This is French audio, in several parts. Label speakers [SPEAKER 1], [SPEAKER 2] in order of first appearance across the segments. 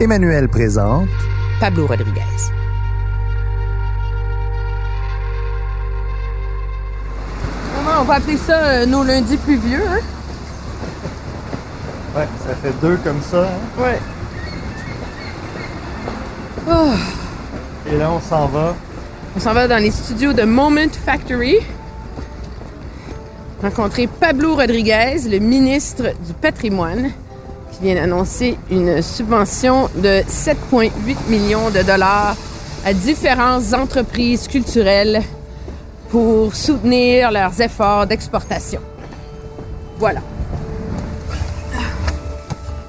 [SPEAKER 1] Emmanuel présente
[SPEAKER 2] Pablo Rodriguez. On va appeler ça euh, nos lundis pluvieux, hein?
[SPEAKER 1] Ouais, ça fait deux comme ça. hein?
[SPEAKER 2] Ouais. Oh,
[SPEAKER 1] Et là, on s'en va.
[SPEAKER 2] on s'en va dans les studios de Moment Factory. Rencontrer Pablo Rodriguez, le ministre du patrimoine, qui vient d'annoncer une subvention de 7,8 millions de dollars à différentes entreprises culturelles pour soutenir leurs efforts d'exportation. Voilà.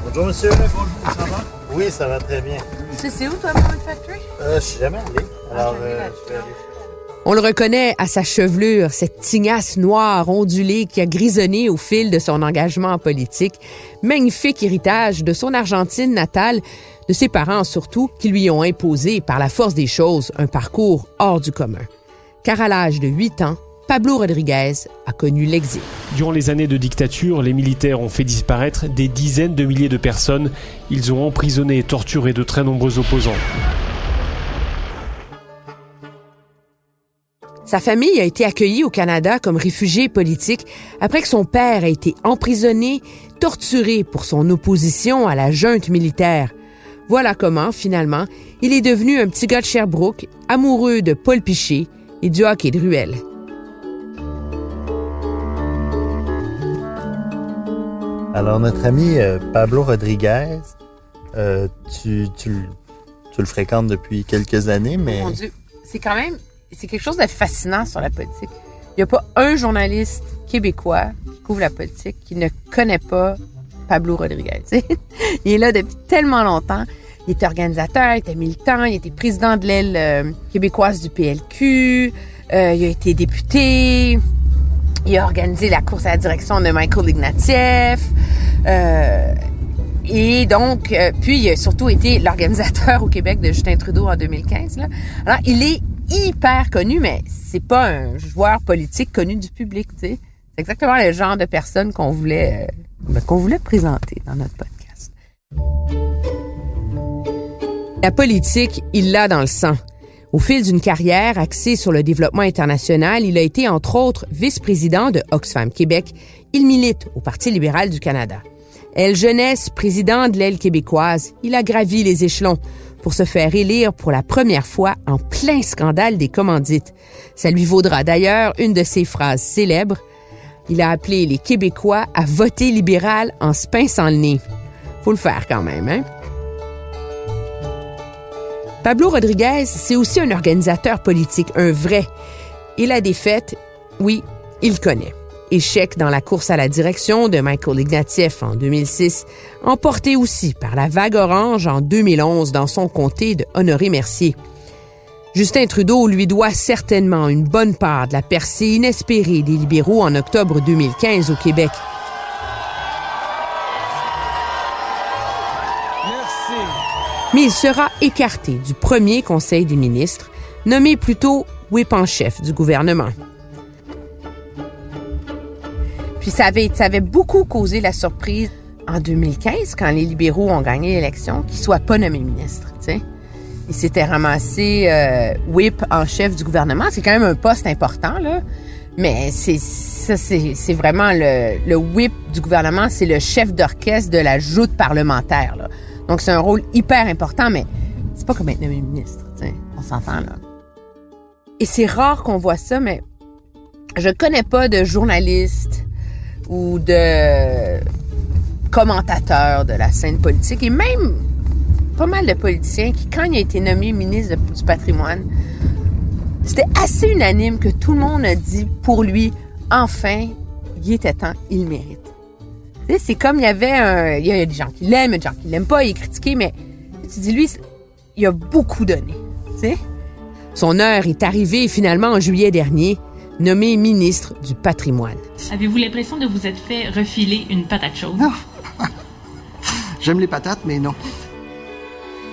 [SPEAKER 1] Bonjour, monsieur. Bonjour, ça va? Oui, ça va très bien.
[SPEAKER 2] Tu sais, c'est où, toi, Moment Factory?
[SPEAKER 1] Euh, je suis jamais allé. Alors,
[SPEAKER 2] jamais
[SPEAKER 1] euh, je vais aller.
[SPEAKER 2] On le reconnaît à sa chevelure, cette tignasse noire ondulée qui a grisonné au fil de son engagement en politique, magnifique héritage de son Argentine natale, de ses parents surtout, qui lui ont imposé par la force des choses un parcours hors du commun. Car à l'âge de 8 ans, Pablo Rodriguez a connu l'exil.
[SPEAKER 3] Durant les années de dictature, les militaires ont fait disparaître des dizaines de milliers de personnes. Ils ont emprisonné et torturé de très nombreux opposants.
[SPEAKER 2] Sa famille a été accueillie au Canada comme réfugié politique après que son père a été emprisonné, torturé pour son opposition à la junte militaire. Voilà comment, finalement, il est devenu un petit gars de Sherbrooke, amoureux de Paul Piché et du hockey de ruelle.
[SPEAKER 1] Alors, notre ami euh, Pablo Rodriguez, euh, tu, tu, le- tu le fréquentes depuis quelques années, mais
[SPEAKER 2] Mon Dieu, c'est quand même, c'est quelque chose de fascinant sur la politique. Il n'y a pas un journaliste québécois qui couvre la politique qui ne connaît pas Pablo Rodriguez. il est là depuis tellement longtemps. Il était organisateur, il était militant, il était président de l'aile euh, québécoise du PLQ, euh, il a été député, il a organisé la course à la direction de Michael Ignatieff. euh, et donc, puis il a surtout été l'organisateur au Québec de Justin Trudeau en 2015. Là. Alors, il est hyper connu, mais c'est pas un joueur politique connu du public. C'est exactement le genre de personne qu'on voulait, euh, ben, qu'on voulait présenter dans notre podcast. La politique, il l'a dans le sang. Au fil d'une carrière axée sur le développement international, il a été entre autres vice-président de Oxfam Québec. Il milite au Parti libéral du Canada. Elle jeunesse, président de l'aile québécoise, il a gravi les échelons pour se faire élire pour la première fois en plein scandale des commandites. Ça lui vaudra d'ailleurs une de ses phrases célèbres. Il a appelé les Québécois à voter libéral en se pinçant le nez. Faut le faire quand même, hein? Pablo Rodriguez, c'est aussi un organisateur politique, un vrai. Et la défaite, oui, il connaît. Échec dans la course à la direction de Michael Ignatieff en 2006, emporté aussi par la vague orange en 2011 dans son comté de Honoré-Mercier. Justin Trudeau lui doit certainement une bonne part de la percée inespérée des libéraux en octobre 2015 au Québec. Mais il sera écarté du premier Conseil des ministres, nommé plutôt whip en chef du gouvernement. Puis ça avait, ça avait beaucoup causé la surprise en 2015, quand les libéraux ont gagné l'élection, qu'il soit pas nommé ministre. tu sais. Il s'était ramassé euh, whip en chef du gouvernement. C'est quand même un poste important, là. Mais c'est ça, c'est vraiment le, whip du gouvernement, c'est le chef d'orchestre de la joute parlementaire. Là. Donc c'est un rôle hyper important, mais c'est pas comme être nommé ministre. On s'entend là. Et c'est rare qu'on voit ça, mais je connais pas de journaliste ou de commentateur de la scène politique et même pas mal de politiciens qui, quand il a été nommé ministre du patrimoine, c'était assez unanime que tout le monde a dit pour lui, enfin, il était temps, il mérite. C'est comme il y avait un... Il y a des gens qui l'aiment, des gens qui l'aiment pas, il est critiqué, mais tu dis, lui, il a beaucoup donné. Son heure est arrivée finalement en juillet dernier, nommé ministre du patrimoine.
[SPEAKER 4] Avez-vous l'impression de vous être fait refiler une patate chaude?
[SPEAKER 5] Non. J'aime les patates, mais non.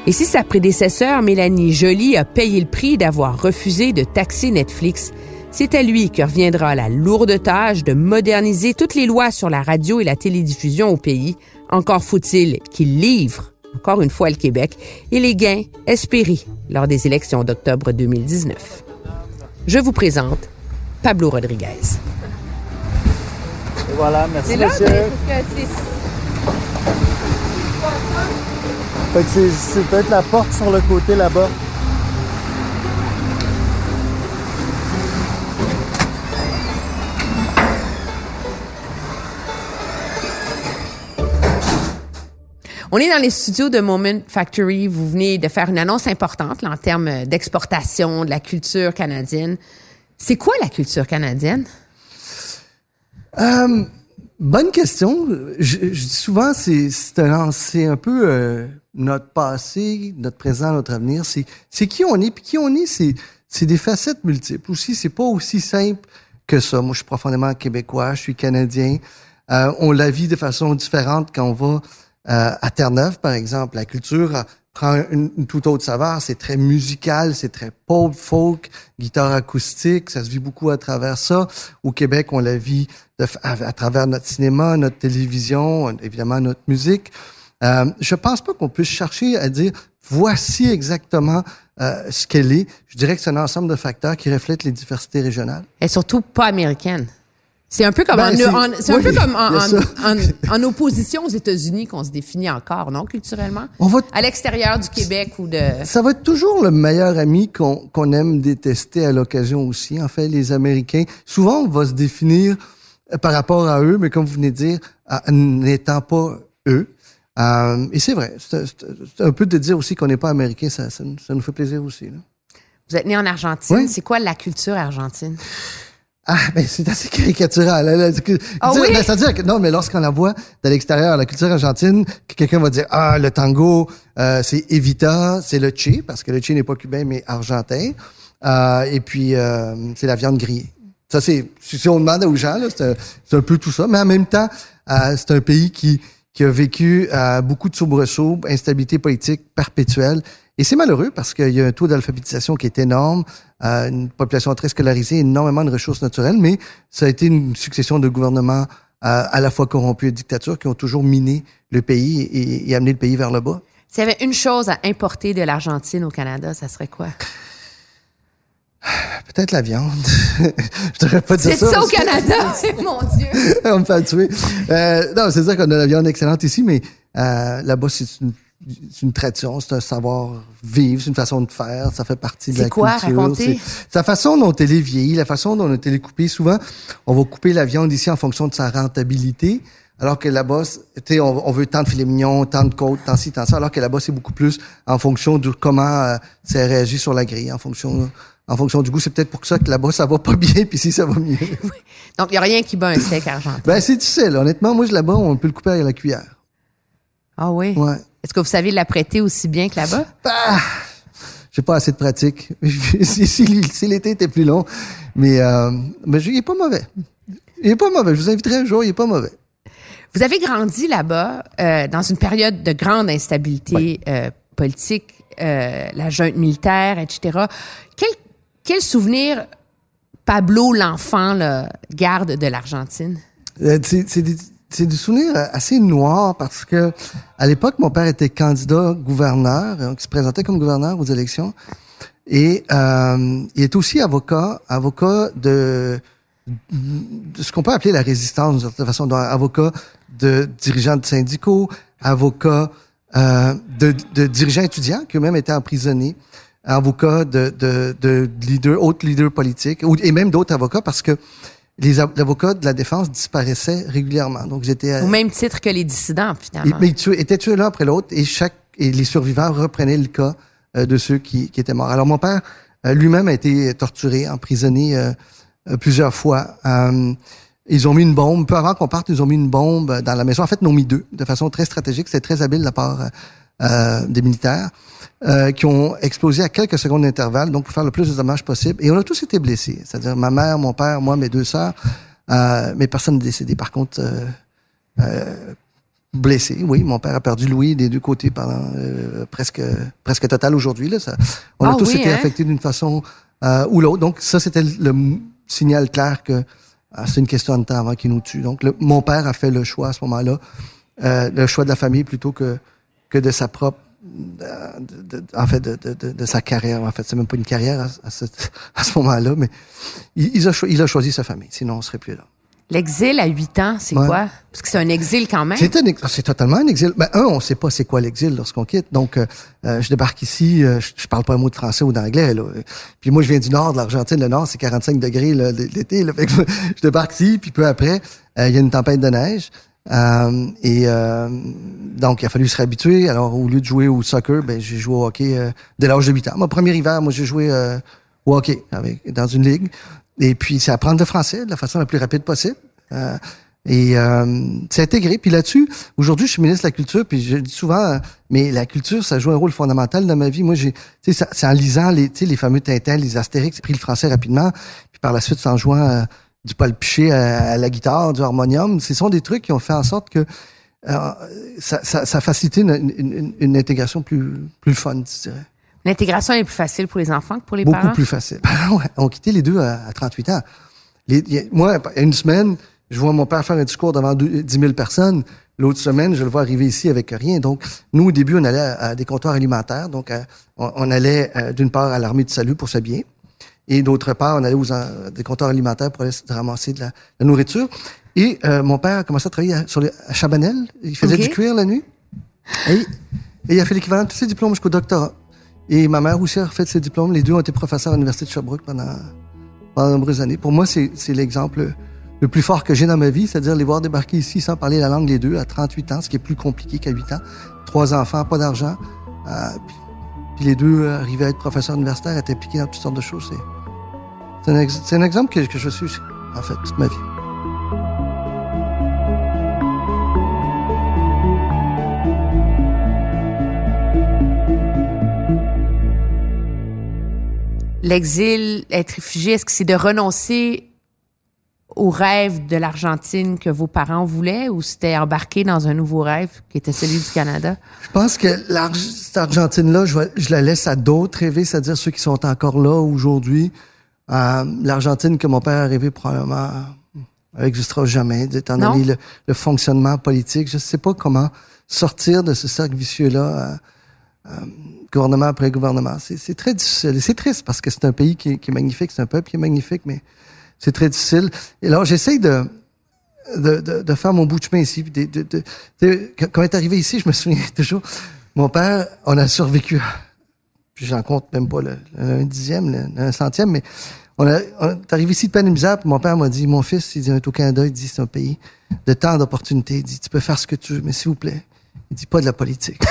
[SPEAKER 2] Et si sa prédécesseur, Mélanie Joly, a payé le prix d'avoir refusé de taxer Netflix, c'est à lui que reviendra la lourde tâche de moderniser toutes les lois sur la radio et la télédiffusion au pays. Encore faut-il qu'il livre, encore une fois, le Québec et les gains espérés lors des élections d'octobre 2019. Je vous présente Pablo Rodriguez.
[SPEAKER 1] Et voilà, merci
[SPEAKER 2] C'est là,
[SPEAKER 1] monsieur.
[SPEAKER 2] c'est-
[SPEAKER 1] peut-être la porte sur le côté là-bas.
[SPEAKER 2] On est dans les studios de Moment Factory. Vous venez de faire une annonce importante là, en termes d'exportation de la culture canadienne. C'est quoi la culture canadienne?
[SPEAKER 5] Euh, bonne question. Je, je dis souvent, c'est un, un peu euh, notre passé, notre présent, notre avenir. C'est qui on est. Puis qui on est, c'est des facettes multiples. Aussi, c'est pas aussi simple que ça. Moi, je suis profondément québécois. Je suis canadien. Euh, on la vit de façon différente quand on va à Terre-Neuve, par exemple. La culture prend une, une toute autre saveur. C'est très musical, c'est très pop, folk, guitare acoustique. Ça se vit beaucoup à travers ça. Au Québec, on la vit à, travers notre cinéma, notre télévision, évidemment notre musique. Euh, je pense pas qu'on puisse chercher à dire voici exactement euh, ce qu'elle est. Je dirais que c'est un ensemble de facteurs qui reflètent les diversités régionales.
[SPEAKER 2] Est surtout pas américaine. C'est un peu comme,
[SPEAKER 5] Ben,
[SPEAKER 2] en,
[SPEAKER 5] c'est
[SPEAKER 2] un peu comme opposition aux États-Unis qu'on se définit encore, non, culturellement?
[SPEAKER 5] On va
[SPEAKER 2] À l'extérieur du Québec ou de...
[SPEAKER 5] Ça va être toujours le meilleur ami qu'on aime détester à l'occasion aussi. En fait, les Américains, souvent, on va se définir euh, par rapport à eux, mais comme vous venez de dire, n'étant pas eux. Euh, et c'est vrai, c'est un peu de dire aussi qu'on n'est pas américain, ça, ça, nous- ça nous fait plaisir aussi. Là.
[SPEAKER 2] Vous êtes né en Argentine.
[SPEAKER 5] Oui.
[SPEAKER 2] C'est quoi la culture argentine?
[SPEAKER 5] Ah, ben c'est assez caricatural. hein,
[SPEAKER 2] Ah oui?
[SPEAKER 5] ben, C'est-à-dire que non, mais lorsqu'on la voit de l'extérieur, la culture argentine, que quelqu'un va dire ah le tango, euh, c'est Evita, c'est le Che parce que le Che n'est pas cubain mais argentin, Euh, et puis euh, c'est la viande grillée. Ça c'est si on demande aux gens là, c'est un, c'est un peu tout ça, mais en même temps euh, c'est un pays qui qui a vécu euh, beaucoup de soubresauts, instabilité politique perpétuelle. Et c'est malheureux parce qu'il y a un taux d'alphabétisation qui est énorme, euh, une population très scolarisée, énormément de ressources naturelles, mais ça a été une succession de gouvernements euh, à la fois corrompus et dictatures qui ont toujours miné le pays et, et amené le pays vers le bas.
[SPEAKER 2] S'il y avait une chose à importer de l'Argentine au Canada, ça serait quoi?
[SPEAKER 5] Peut-être la viande. Je devrais pas dire
[SPEAKER 2] C'est
[SPEAKER 5] ça.
[SPEAKER 2] ça au Canada! Mon Dieu!
[SPEAKER 5] on me fait tuer. Euh, non, c'est sûr qu'on a la viande excellente ici, mais euh, là-bas, c'est une, c'est une tradition, c'est un savoir-vivre, c'est une façon de faire, ça fait partie de la
[SPEAKER 2] quoi?
[SPEAKER 5] culture. C'est la façon dont elle est vieillie, la façon dont elle est coupée. Souvent, on va couper la viande ici en fonction de sa rentabilité, alors que là-bas, c'est- tu sais, on, on veut tant de filets mignons, tant de côtes, tant ci, tant ça, alors que là-bas, c'est beaucoup plus en fonction de comment euh, ça réagit sur la grille, en fonction... En fonction du goût, c'est peut-être pour ça que là-bas, ça va pas bien, puis ici, ça va mieux.
[SPEAKER 2] Donc, il n'y a rien qui bat un steak argentin.
[SPEAKER 5] Ben, c'est difficile. Honnêtement, moi, je là-bas, on peut le couper avec la cuillère.
[SPEAKER 2] Ah oui?
[SPEAKER 5] Ouais.
[SPEAKER 2] Est-ce que vous savez l'apprêter aussi bien que là-bas?
[SPEAKER 5] Ah! J'ai pas assez de pratique. si si- si l'été était plus long. Mais, euh, mais il est pas mauvais. Il est pas mauvais. Je vous inviterai un jour, il est pas mauvais.
[SPEAKER 2] Vous avez grandi là-bas euh, dans une période de grande instabilité euh, politique, la junte militaire, etc. Quel, quel souvenir Pablo, l'enfant, garde de l'Argentine?
[SPEAKER 5] C'est c'est des, c'est des souvenirs assez noirs parce que à l'époque, mon père était candidat gouverneur, donc il se présentait comme gouverneur aux élections. Et euh, il est aussi avocat, avocat de, de ce qu'on peut appeler la résistance d'une certaine façon, avocat de dirigeants de syndicaux, avocat euh, de, de dirigeants étudiants qui eux-mêmes étaient emprisonnés, avocat de, de, de leaders, autres leaders politiques, et même d'autres avocats parce que les av- avocats de la défense disparaissaient régulièrement. Donc j'étais euh,
[SPEAKER 2] Au même titre que les dissidents, finalement.
[SPEAKER 5] mais ils tuaient- étaient tués l'un après l'autre et chaque et les survivants reprenaient le cas euh, de ceux qui, qui étaient morts. Alors mon père euh, lui-même a été torturé, emprisonné euh, euh, plusieurs fois. Euh, Ils ont mis une bombe. Peu avant qu'on parte, ils ont mis une bombe dans la maison. En fait, ils ont mis deux, de façon très stratégique. C'est très habile de la part euh, des militaires, euh, qui ont explosé à quelques secondes d'intervalle, donc pour faire le plus de dommages possible. Et on a tous été blessés. C'est-à-dire ma mère, mon père, moi, mes deux sœurs. Euh, mais personne n'est décédé. Par contre, euh, euh, blessé, oui. Mon père a perdu Louis des deux côtés pendant euh, presque presque total aujourd'hui. Là, ça, on a
[SPEAKER 2] Ah
[SPEAKER 5] tous
[SPEAKER 2] oui,
[SPEAKER 5] été
[SPEAKER 2] hein?
[SPEAKER 5] affectés d'une façon euh, ou l'autre. Donc ça, c'était le, signal clair que ah, c'est une question de temps avant qu'il nous tue. Donc le- mon père a fait le choix à ce moment-là, euh, le choix de la famille plutôt que que de sa propre de- de- en fait de, de, sa carrière en fait c'est même pas une carrière à, à ce, à ce moment-là mais il, il a cho- il a choisi sa famille sinon on serait plus là
[SPEAKER 2] L'exil à 8 ans, c'est
[SPEAKER 5] Ouais.
[SPEAKER 2] quoi? Parce que c'est un exil quand même.
[SPEAKER 5] C'est un ex- c'est totalement un exil. Ben, un, on sait pas c'est quoi l'exil lorsqu'on quitte. Donc, euh, euh, je débarque ici, euh, je, je parle pas un mot de français ou d'anglais. Là. Puis moi, je viens du nord de l'Argentine. Le nord, c'est 45 degrés là, l'été. Là. Fait que je débarque ici, puis peu après, euh, il y a une tempête de neige. Euh, et euh, donc, il a fallu se réhabituer. Alors, au lieu de jouer au soccer, ben, j'ai joué au hockey euh, dès l'âge de 8 ans. Mon premier hiver, moi, j'ai joué euh, au hockey avec, dans une ligue. Et puis, c'est apprendre le français de la façon la plus rapide possible. Euh, et c'est intégré. Puis là-dessus, aujourd'hui, je suis ministre de la Culture, puis je dis souvent, mais la culture, ça joue un rôle fondamental dans ma vie. Moi, j'ai, c'est en lisant les, les fameux Tintins, les Astérix, j'ai pris le français rapidement, puis par la suite, c'est en jouant du Paul Piché à, à la guitare, du harmonium. Ce sont des trucs qui ont fait en sorte que euh, ça, ça, ça a facilité une, une, une- intégration plus, plus fun, je dirais.
[SPEAKER 2] L'intégration est plus facile pour les enfants que pour les
[SPEAKER 5] Beaucoup
[SPEAKER 2] parents?
[SPEAKER 5] plus facile. Ouais, on quittait les deux à, à 38 ans. Les- y a- moi, il y a une semaine, je vois mon père faire un discours devant deux- 10 000 personnes. L'autre semaine, je le vois arriver ici avec rien. Donc, nous, au début, on allait à, à des comptoirs alimentaires. Donc, à- on, on allait euh, d'une part à l'armée du salut pour s'habiller. Et d'autre part, on allait aux en- des comptoirs alimentaires pour aller se ramasser de la, la nourriture. Et euh, mon père a commencé à travailler à, sur les, à Chabanel. Il faisait du cuir la nuit. Et, et il a fait l'équivalent de tous ses diplômes jusqu'au doctorat. Et ma mère aussi a refait ses diplômes. Les deux ont été professeurs à l'Université de Sherbrooke pendant, pendant de nombreuses années. Pour moi, c'est l'exemple le plus fort que j'ai dans ma vie, c'est-à-dire les voir débarquer ici sans parler la langue les deux à 38 ans, ce qui est plus compliqué qu'à 8 ans. Trois enfants, pas d'argent. Euh, puis, puis les deux euh, arrivaient à être professeurs universitaires, étaient impliqués dans toutes sortes de choses. C'est- un, ex- c'est un exemple que, que je suis, en fait, toute ma vie.
[SPEAKER 2] L'exil, être réfugié, est-ce que c'est de renoncer au rêve de l'Argentine que vos parents voulaient ou c'était embarquer dans un nouveau rêve qui était celui du Canada?
[SPEAKER 5] Je pense que cette Argentine-là, je la laisse à d'autres rêver, c'est-à-dire ceux qui sont encore là aujourd'hui. Euh, L'Argentine que mon père a rêvé probablement n'existera jamais, étant donné le, le fonctionnement politique. Je ne sais pas comment sortir de ce cercle vicieux-là, euh, euh, gouvernement après gouvernement. C'est très difficile. C'est triste parce que c'est un pays qui, est- qui est magnifique, c'est un peuple qui est magnifique, mais c'est très difficile. Et alors, j'essaye de, de, de, de faire mon bout de chemin ici. puis de- de- de- de- quand quand on est arrivé ici, je me souviens toujours, mon père, on a survécu, puis j'en compte même pas le, le un dixième, le, un centième, mais on, a, on est arrivé ici de peine et misère, puis mon père m'a dit, mon fils, il dit, on est au Canada, il dit, c'est un pays de tant d'opportunités, il dit, tu peux faire ce que tu veux, mais s'il vous plaît, il dit pas de la politique.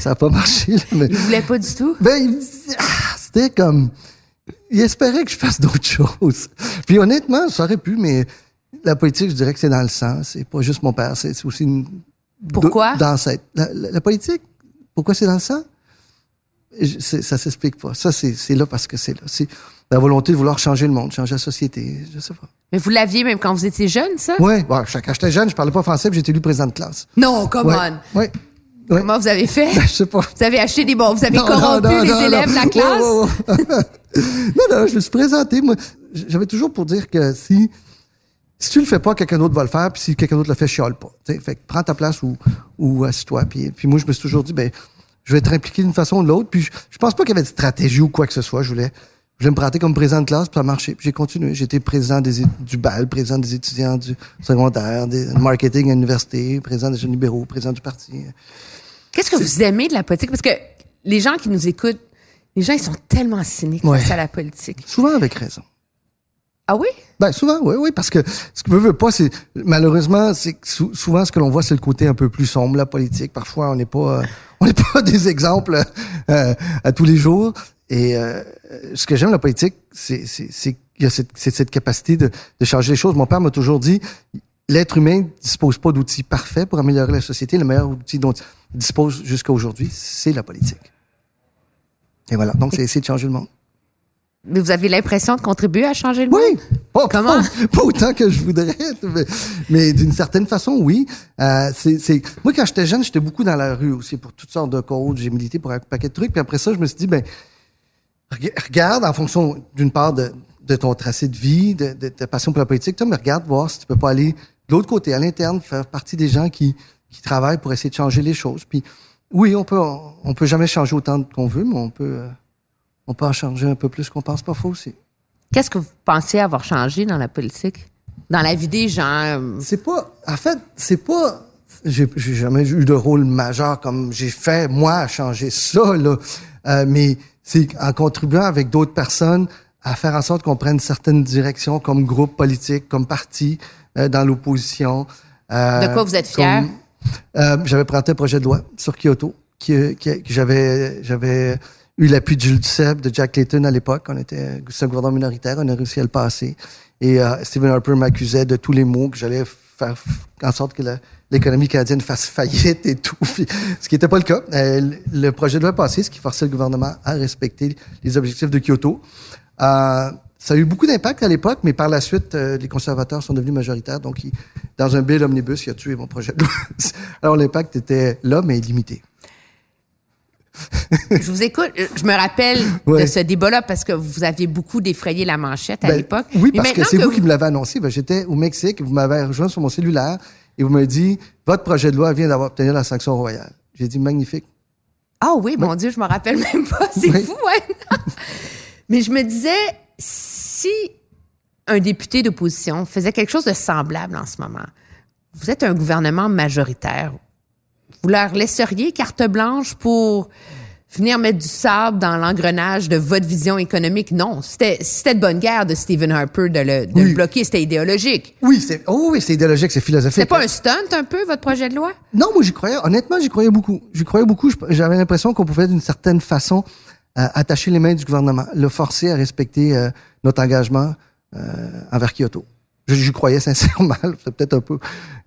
[SPEAKER 5] Ça n'a pas marché, là, mais...
[SPEAKER 2] Ils voulaient pas du tout?
[SPEAKER 5] Ben, il ah, c'était comme, il espérait que je fasse d'autres choses. Puis honnêtement, ça aurait pu, mais la politique, je dirais que c'est dans le sang. C'est pas juste mon père, c'est c'est aussi une...
[SPEAKER 2] Pourquoi?
[SPEAKER 5] Dans cette, la, la- la politique, pourquoi c'est dans le sang? Ça s'explique pas. Ça, c'est là parce que c'est là. C'est la volonté de vouloir changer le monde, changer la société, je sais pas.
[SPEAKER 2] Mais vous l'aviez même quand vous étiez jeune, ça?
[SPEAKER 5] Ouais, bon, quand j'étais jeune, je parlais pas français, puis été élu président de classe.
[SPEAKER 2] Non, come
[SPEAKER 5] Ouais,
[SPEAKER 2] on!
[SPEAKER 5] ouais.
[SPEAKER 2] Comment vous avez fait?
[SPEAKER 5] Je sais pas.
[SPEAKER 2] Vous avez acheté des bons, vous avez
[SPEAKER 5] Non,
[SPEAKER 2] corrompu
[SPEAKER 5] non, non,
[SPEAKER 2] les élèves de la classe?
[SPEAKER 5] Non, non, je me suis présenté. Moi, j'avais toujours pour dire que si, si tu le fais pas, quelqu'un d'autre va le faire, puis si quelqu'un d'autre le fait, chiale pas. T'sais, fait que prends ta place ou, ou assis-toi. Puis, puis moi, je me suis toujours dit, ben, je vais être impliqué d'une façon ou de l'autre. Puis je, je pense pas qu'il y avait de stratégie ou quoi que ce soit. Je voulais, je voulais me prêter comme président de classe, puis ça a marché. J'ai continué. J'étais président des, du BAL, président des étudiants du secondaire, des marketing à l'université, président des jeunes libéraux, président du parti.
[SPEAKER 2] Qu'est-ce que vous aimez de la politique? Parce que les gens qui nous écoutent, les gens, ils sont tellement cyniques
[SPEAKER 5] Ouais.
[SPEAKER 2] face à la politique.
[SPEAKER 5] Souvent avec raison.
[SPEAKER 2] Ah oui?
[SPEAKER 5] Ben souvent, oui, oui, parce que ce que veut, pas, c'est malheureusement, c'est souvent ce que l'on voit, c'est le côté un peu plus sombre, la politique. Parfois, on n'est pas, euh, on n'est pas des exemples euh, à tous les jours. Et euh, ce que j'aime la politique, c'est, c'est, c'est il y a cette, cette capacité de, de changer les choses. Mon père m'a toujours dit, l'être humain ne dispose pas d'outils parfaits pour améliorer la société. Le meilleur outil dont il dispose jusqu'à aujourd'hui, c'est la politique. Et voilà. Donc, c'est essayer de changer le monde.
[SPEAKER 2] Mais vous avez l'impression de contribuer à changer le monde?
[SPEAKER 5] Oui. Pas,
[SPEAKER 2] Comment?
[SPEAKER 5] Pas, pas autant que je voudrais, mais, mais d'une certaine façon, oui. Euh, c'est, moi, quand j'étais jeune, j'étais beaucoup dans la rue aussi pour toutes sortes de causes. J'ai milité pour un paquet de trucs. Puis après ça, je me suis dit, ben, reg- regarde en fonction, d'une part, de, de ton tracé de vie, de, de ta passion pour la politique, toi, mais regarde voir si tu peux pas aller de l'autre côté, à l'interne, faire partie des gens qui, qui travaillent pour essayer de changer les choses. Puis oui, on peut, on peut jamais changer autant qu'on veut, mais on peut, euh, on peut en changer un peu plus qu'on pense faux aussi.
[SPEAKER 2] Qu'est-ce que vous pensez avoir changé dans la politique? Dans la vie des gens?
[SPEAKER 5] C'est pas. En fait, c'est pas. J'ai jamais eu de rôle majeur comme j'ai fait moi à changer ça là. Euh, mais c'est en contribuant avec d'autres personnes à faire en sorte qu'on prenne certaines directions comme groupe politique, comme parti euh, dans l'opposition. Euh,
[SPEAKER 2] De quoi vous êtes fier?
[SPEAKER 5] j'avais présenté un projet de loi sur Kyoto que j'avais j'avais eu l'appui de Jules de Jack Layton à l'époque. On était un gouvernement minoritaire, on a réussi à le passer. Et euh, Stephen Harper m'accusait de tous les mots que j'allais faire en sorte que l'économie canadienne fasse faillite et tout. Puis, ce qui n'était pas le cas. Euh, le- projet de loi passé, ce qui forçait le gouvernement à respecter les objectifs de Kyoto. Euh, ça a eu beaucoup d'impact à l'époque, mais par la suite, euh, les conservateurs sont devenus majoritaires. Donc, ils- dans un bill omnibus, il a tué mon projet de loi. Alors, l'impact était là, mais limité.
[SPEAKER 2] Je vous écoute. euh, Je me rappelle
[SPEAKER 5] Ouais.
[SPEAKER 2] de ce débat-là parce que vous aviez beaucoup défrayé la manchette à
[SPEAKER 5] Ben,
[SPEAKER 2] l'époque.
[SPEAKER 5] Oui, parce que c'est vous qui me l'avez annoncé. Ben, J'étais au Mexique, vous m'avez rejoint sur mon cellulaire et vous m'avez dit votre projet de loi vient d'avoir obtenu la sanction royale. J'ai dit magnifique.
[SPEAKER 2] Ah oui, mon Dieu, je me rappelle même pas. C'est
[SPEAKER 5] Oui.
[SPEAKER 2] fou, ouais. Mais je me disais, si un député d'opposition faisait quelque chose de semblable en ce moment, vous êtes un gouvernement majoritaire, vous leur laisseriez carte blanche pour venir mettre du sable dans l'engrenage de votre vision économique? Non, c'était c'était de bonne guerre de Stephen Harper de le, de
[SPEAKER 5] Oui.
[SPEAKER 2] le bloquer, c'était idéologique.
[SPEAKER 5] Oui, c'est oh oui, c'est idéologique, c'est philosophique.
[SPEAKER 2] C'était pas un stunt un peu, votre projet de loi?
[SPEAKER 5] Non, moi j'y croyais. Honnêtement, j'y croyais beaucoup. J'y croyais beaucoup. J'avais l'impression qu'on pouvait d'une certaine façon euh, attacher les mains du gouvernement, le forcer à respecter euh, notre engagement euh, envers Kyoto. J'y croyais sincèrement. C'est peut-être un peu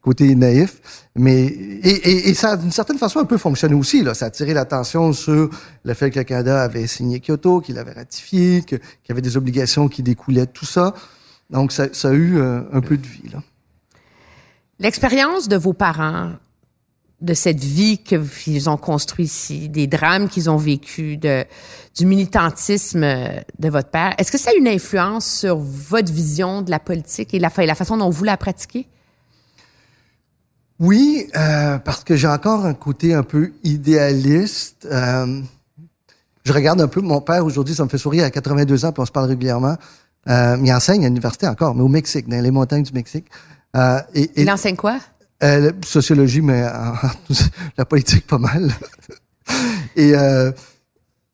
[SPEAKER 5] côté naïf, mais et, et, et ça d'une certaine façon un peu fonctionné aussi. Là, ça a attiré l'attention sur le fait que le Canada avait signé Kyoto, qu'il avait ratifié, qu'il y avait des obligations qui découlaient de tout ça. Donc ça, ça a eu euh, un peu de vie.
[SPEAKER 2] L'expérience de vos parents, de cette vie qu'ils ont construite ici, des drames qu'ils ont vécus, de, du militantisme euh, de votre père, est-ce que ça a une influence sur votre vision de la politique et la, fa- la façon dont vous la pratiquez?
[SPEAKER 5] Oui, euh, parce que j'ai encore un côté un peu idéaliste. Euh, je regarde un peu mon père aujourd'hui, ça me fait sourire à 82 ans, puis on se parle régulièrement. Euh, il enseigne à l'université encore, mais au Mexique, dans les montagnes du Mexique. Et, et
[SPEAKER 2] Il enseigne quoi?
[SPEAKER 5] Euh, la sociologie, mais en- la politique pas mal. et euh,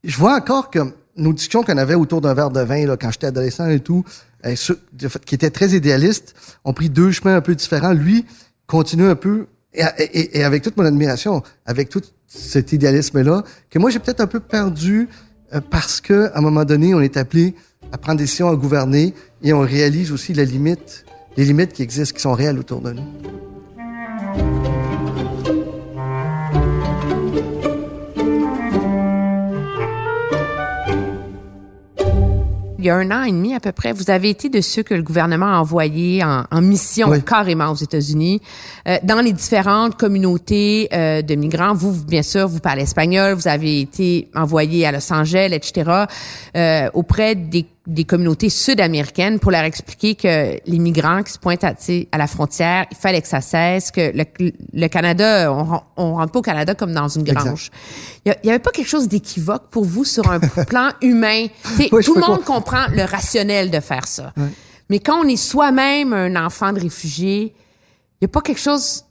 [SPEAKER 5] je vois encore que nos discussions qu'on avait autour d'un verre de vin là, quand j'étais adolescent et tout, euh, ceux- qui étaient très idéalistes, ont pris deux chemins un peu différents. Lui continue un peu, et avec toute mon admiration, avec tout cet idéalisme-là, que moi j'ai peut-être un peu perdu euh, parce que à un moment donné, on est appelé à prendre des décisions, à gouverner, et on réalise aussi la limite, les limites qui existent, qui sont réelles autour de nous.
[SPEAKER 2] Il y a un an et demi à peu près, vous avez été de ceux que le gouvernement a envoyés en, en mission
[SPEAKER 5] Oui.
[SPEAKER 2] carrément aux États-Unis, euh, dans les différentes communautés euh, de migrants. Vous, vous, bien sûr, vous parlez espagnol, vous avez été envoyé à Los Angeles, etc., euh, auprès des, des communautés sud-américaines pour leur expliquer que les migrants qui se pointent à, à la frontière, il fallait que ça cesse, que le, le Canada, on, ren- on rentre pas au Canada comme dans une grange. Il y, avait pas quelque chose d'équivoque pour vous sur un plan humain?
[SPEAKER 5] Oui,
[SPEAKER 2] tout le monde comprend le rationnel de faire ça. Mais quand on est soi-même un enfant de réfugié, il y a pas quelque chose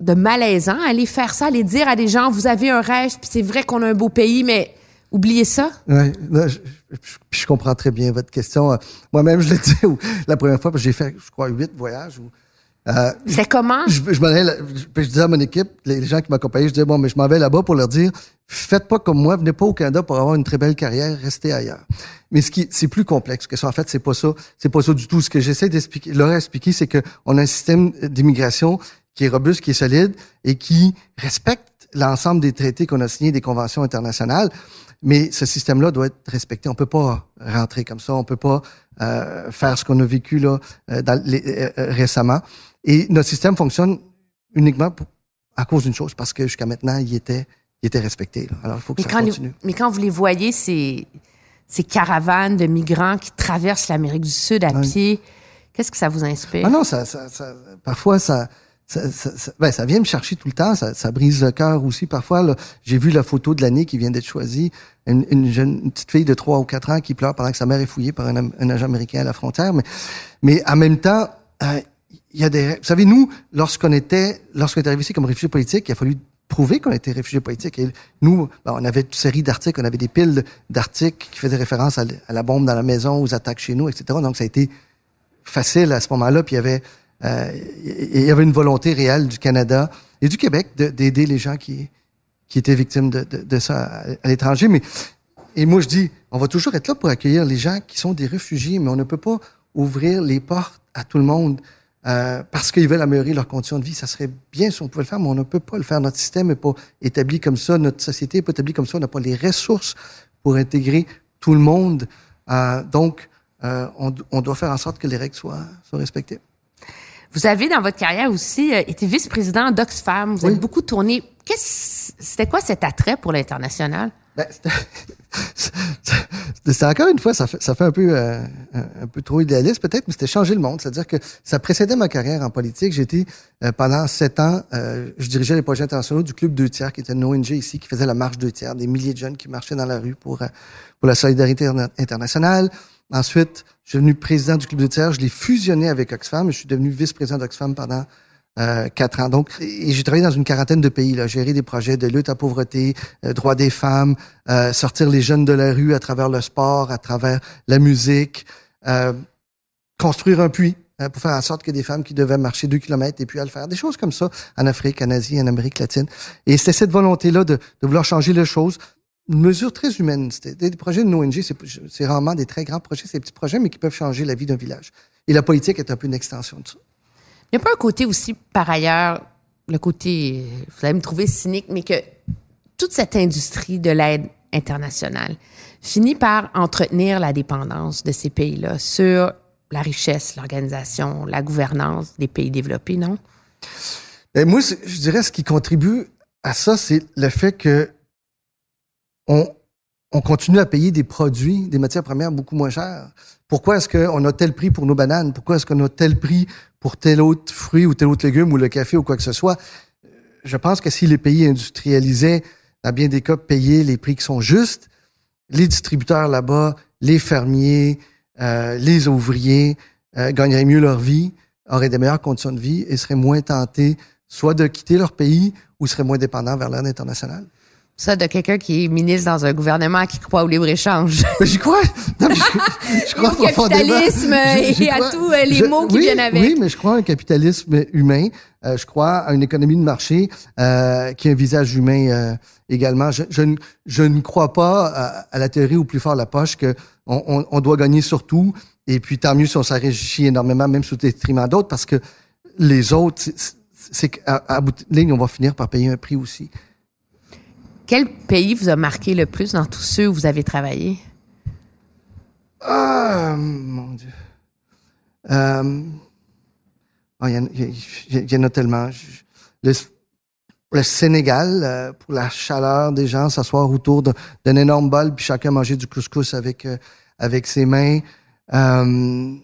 [SPEAKER 2] de malaisant à aller faire ça, aller dire à des gens, vous avez un rêve, puis c'est vrai qu'on a un beau pays, mais oubliez ça?
[SPEAKER 5] Ouais, non, je, je- je comprends très bien votre question. Euh, Moi-même, je l'ai dit au- la première fois, j'ai fait, je crois, huit voyages. Où, Euh,
[SPEAKER 2] C'était comment?
[SPEAKER 5] je, je, je, disais à mon équipe, les gens qui m'accompagnaient, je disais, bon, mais je m'en vais là-bas pour leur dire, faites pas comme moi, venez pas au Canada pour avoir une très belle carrière, restez ailleurs. Mais ce qui, c'est plus complexe que ça. En fait, c'est pas ça. C'est pas ça du tout. Ce que j'essaie d'expliquer, leur expliquer, c'est que on a un système d'immigration qui est robuste, qui est solide et qui respecte l'ensemble des traités qu'on a signés, des conventions internationales. Mais ce système-là doit être respecté. On peut pas rentrer comme ça. On peut pas euh, faire ce qu'on a vécu là euh, dans les- euh, euh, récemment. Et notre système fonctionne uniquement pour- à cause d'une chose, parce que jusqu'à maintenant, il était, il était respecté. là. Alors, il faut que
[SPEAKER 2] Mais
[SPEAKER 5] ça
[SPEAKER 2] les-
[SPEAKER 5] continue.
[SPEAKER 2] mais quand vous les voyez, ces, ces caravanes de migrants qui traversent l'Amérique du Sud à pied, qu'est-ce que ça vous inspire?
[SPEAKER 5] Ah non, ça, ça, ça- parfois, ça, ça, ben, ça vient me chercher tout le temps. Ça, ça brise le cœur aussi. Parfois, j'ai vu la photo de l'année qui vient d'être choisie. Une, une jeune une petite fille de 3 ou 4 ans qui pleure pendant que sa mère est fouillée par un, un agent américain à la frontière. Mais, mais en même temps, euh, il y a des... Vous savez, nous, lorsqu'on était, lorsqu'on est arrivé ici comme réfugiés politiques, il a fallu prouver qu'on était réfugiés politiques. Et nous, ben, on avait une série d'articles, on avait des piles d'articles qui faisaient référence à, à la bombe dans la maison, aux attaques chez nous, etc. Donc, ça a été facile à ce moment-là. Puis il y avait, il y avait une volonté réelle du Canada et du Québec de- d'aider les gens qui, étaient victimes de, ça à, à l'étranger. Mais et moi je dis, on va toujours être là pour accueillir les gens qui sont des réfugiés, mais on ne peut pas ouvrir les portes à tout le monde. euh, parce qu'ils veulent améliorer leurs conditions de vie, ça serait bien si on pouvait le faire, mais on ne peut pas le faire. Notre système n'est pas établi comme ça, notre société n'est pas établie comme ça, on n'a pas les ressources pour intégrer tout le monde. Euh, donc, euh, on, on doit faire en sorte que les règles soient, soient respectées.
[SPEAKER 2] Vous avez dans votre carrière aussi euh, été vice-président d'Oxfam. Vous
[SPEAKER 5] Oui.
[SPEAKER 2] avez beaucoup tourné. Qu'est-ce, c'était quoi cet attrait pour l'international?
[SPEAKER 5] Ben, c'était- encore une fois, ça fait, ça fait un peu euh, un, peu trop idéaliste peut-être, mais c'était changer le monde. C'est-à-dire que ça précédait ma carrière en politique. Été euh, pendant sept ans, euh, je dirigeais les projets internationaux du Club Deux Tiers, qui était une ONG ici, qui faisait la marche Deux Tiers, des milliers de jeunes qui marchaient dans la rue pour, euh, pour la solidarité interna- internationale. Ensuite, je suis devenu président du Club Deux Tiers. Je l'ai fusionné avec Oxfam je suis devenu vice-président d'Oxfam pendant euh, quatre ans. Donc, et j'ai travaillé dans une quarantaine de pays, là, gérer des projets de lutte à pauvreté, euh, droits des femmes, euh, sortir les jeunes de la rue à travers le sport, à travers la musique, euh, construire un puits pour faire en sorte que des femmes qui devaient marcher deux kilomètres et puis à le faire. Des choses comme ça en Afrique, en Asie, en Amérique latine. Et c'était cette volonté-là de, de vouloir changer les choses. Une mesure très humaine. C'était des, projets de ONG, c'est rarement des très grands projets, c'est des petits projets, mais qui peuvent changer la vie d'un village. Et la politique est un peu une extension de ça.
[SPEAKER 2] Il n'y a pas un côté aussi, par ailleurs, le côté, vous allez me trouver cynique, mais que toute cette industrie de l'aide internationale finit par entretenir la dépendance de ces pays-là sur la richesse, l'organisation, la gouvernance des pays développés, non?
[SPEAKER 5] Ben, moi, je dirais ce qui contribue à ça, c'est le fait que on, on continue à payer des produits, des matières premières beaucoup moins chères. Pourquoi est-ce qu'on a tel prix pour nos bananes? Pourquoi est-ce qu'on a tel prix pour tel autre fruit ou tel autre légume ou le café ou quoi que ce soit? Je pense que si les pays industrialisaient, dans bien des cas, payaient les prix qui sont justes, les distributeurs là-bas, les fermiers, euh, les ouvriers euh, gagneraient mieux leur vie, auraient des meilleures conditions de vie et seraient moins tentés soit de quitter leur pays ou seraient moins dépendants vers l'aide internationale.
[SPEAKER 2] Ça, de quelqu'un qui est ministre dans un gouvernement qui croit au libre-échange.
[SPEAKER 5] J'y crois. Non, mais je, je crois
[SPEAKER 2] au capitalisme
[SPEAKER 5] Je-
[SPEAKER 2] et à tous euh, les
[SPEAKER 5] Je-
[SPEAKER 2] mots qui
[SPEAKER 5] oui,
[SPEAKER 2] viennent avec.
[SPEAKER 5] Oui, mais je crois à un capitalisme humain. Euh, je crois à une économie de marché euh, qui a un visage humain euh, également. Je, je, ne, je ne crois pas à, à la théorie au plus fort la poche que on, on, on doit gagner sur tout. Et puis tant mieux si on s'enrichit énormément, même sous le détriment d'autres, parce que les autres, c'est- qu'à bout de ligne, on va finir par payer un prix aussi.
[SPEAKER 2] Quel pays vous a marqué le plus dans tous ceux où vous avez travaillé?
[SPEAKER 5] Ah, mon Dieu. Euh, ah, Il y, en- a tellement. Le, Sénégal, euh, pour la chaleur des gens, s'asseoir autour d'un énorme bol, puis chacun manger du couscous avec, ses mains. Le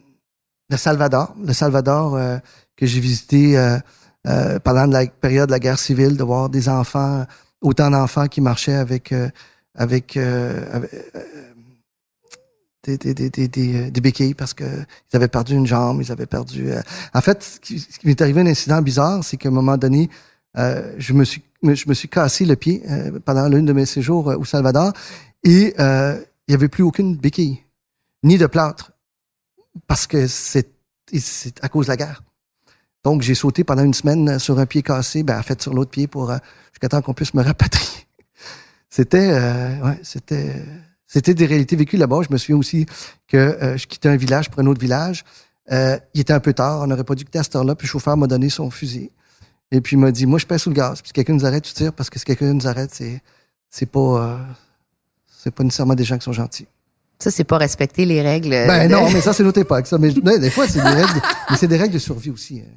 [SPEAKER 5] Salvador, le Salvador que j'ai visité pendant la période de la guerre civile, de voir des enfants, autant d'enfants qui marchaient avec, euh, avec, euh, euh, des, béquilles parce que ils avaient perdu une jambe, ils avaient perdu. En fait, ce qui, m'est arrivé un incident bizarre, c'est qu'à un moment donné, je me suis je me suis cassé le pied pendant l'une de mes séjours au Salvador et il n'y avait plus aucune béquille ni de plâtre parce que c'est à cause de la guerre. Donc, j'ai sauté pendant une semaine sur un pied cassé, ben, en fait, sur l'autre pied pour, euh, jusqu'à temps qu'on puisse me rapatrier. C'était, euh, ouais, c'était, c'était des réalités vécues là-bas. Je me souviens aussi que euh, je quittais un village pour un autre village. Il était un peu tard, on n'aurait pas dû quitter à cette heure-là, puis le chauffeur m'a donné son fusil. Et puis il m'a dit, moi, je pèse sous le gaz. Puis si quelqu'un nous arrête, tu tires, parce que si quelqu'un nous arrête, c'est, c'est pas, c'est pas nécessairement des gens qui sont gentils.
[SPEAKER 2] Ça, c'est pas respecter les règles.
[SPEAKER 5] Ben
[SPEAKER 2] de-
[SPEAKER 5] non, mais ça, c'est notre époque, ça. Mais mais des fois, c'est des règles, mais c'est des règles de survie aussi. hein.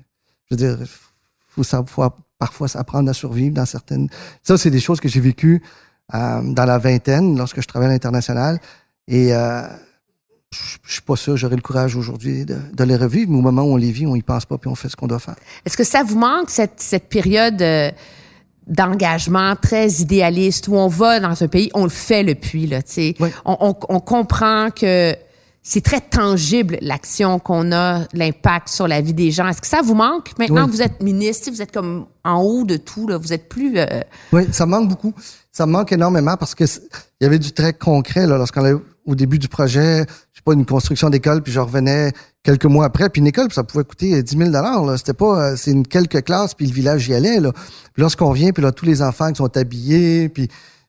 [SPEAKER 5] Je veux dire, faut, sa- faut parfois s'apprendre à survivre dans certaines. Ça, c'est des choses que j'ai vécues euh, dans la vingtaine, lorsque je travaillais à l'international. Et euh, je je suis pas sûr, j'aurais le courage aujourd'hui de, de les revivre, mais au moment où on les vit, on y pense pas, puis on fait ce qu'on doit faire.
[SPEAKER 2] Est-ce que ça vous manque, cette, cette période euh, d'engagement très idéaliste où on va dans un pays, on le fait le puits, là, tu sais?
[SPEAKER 5] Oui.
[SPEAKER 2] On, on, on comprend que c'est très tangible l'action qu'on a, l'impact sur la vie des gens. Est-ce que ça vous manque maintenant?
[SPEAKER 5] Oui.
[SPEAKER 2] que vous êtes ministre, vous êtes comme en haut de tout, là, vous êtes plus... euh,
[SPEAKER 5] Oui, ça me manque beaucoup. Ça me manque énormément parce que il y avait du très concret là, lorsqu'on allait au début du projet, je sais pas, une construction d'école, puis je revenais quelques mois après, puis une école, puis ça pouvait coûter 10 000 là. C'était pas, euh, c'est une quelques classes, puis le village y allait là. Lorsqu'on vient, puis là tous les enfants qui sont habillés, puis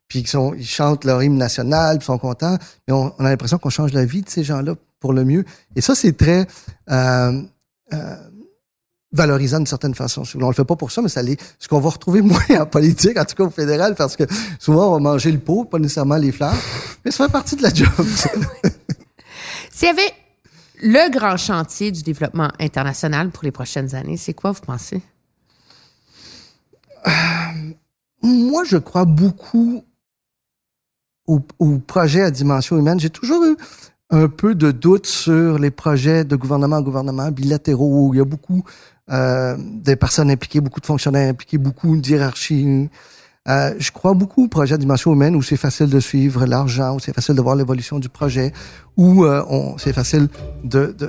[SPEAKER 5] puis qui sont, ils chantent leur hymne national, puis sont contents, mais on, on a l'impression qu'on change la vie de ces gens-là pour le mieux. Et ça, c'est très euh, euh, valorisant d'une certaine façon. On le fait pas pour ça, mais ça l'est. Ce qu'on va retrouver moins en politique, en tout cas au fédéral, parce que souvent on va manger le pot, pas nécessairement les fleurs. Mais ça fait partie de la job.
[SPEAKER 2] S'il y avait le grand chantier du développement international pour les prochaines années, c'est quoi, vous pensez?
[SPEAKER 5] Moi, je crois beaucoup au, au projet à dimension humaine. J'ai toujours eu un peu de doute sur les projets de gouvernement à gouvernement bilatéraux où il y a beaucoup euh, de personnes impliquées, beaucoup de fonctionnaires impliqués, beaucoup de hiérarchie. Euh, je crois beaucoup au projet à dimension humaine où c'est facile de suivre l'argent, où c'est facile de voir l'évolution du projet, où euh, c'est facile de, de,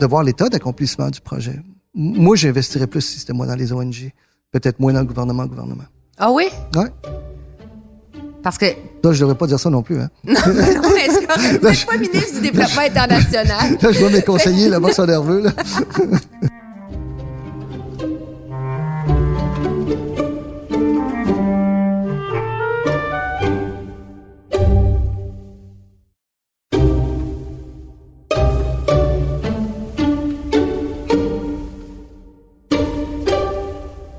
[SPEAKER 5] de voir l'état d'accomplissement du projet. Moi, j'investirais plus si c'était moi dans les ONG, peut-être moins dans le gouvernement gouvernement.
[SPEAKER 2] Ah oui?
[SPEAKER 5] Ouais.
[SPEAKER 2] Parce que
[SPEAKER 5] Là, je devrais pas dire ça non plus. Hein.
[SPEAKER 2] Non, mais non, mais vous n'êtes pas ministre du développement international?
[SPEAKER 5] Là, je vois mes conseillers là-bas sont nerveux. Là.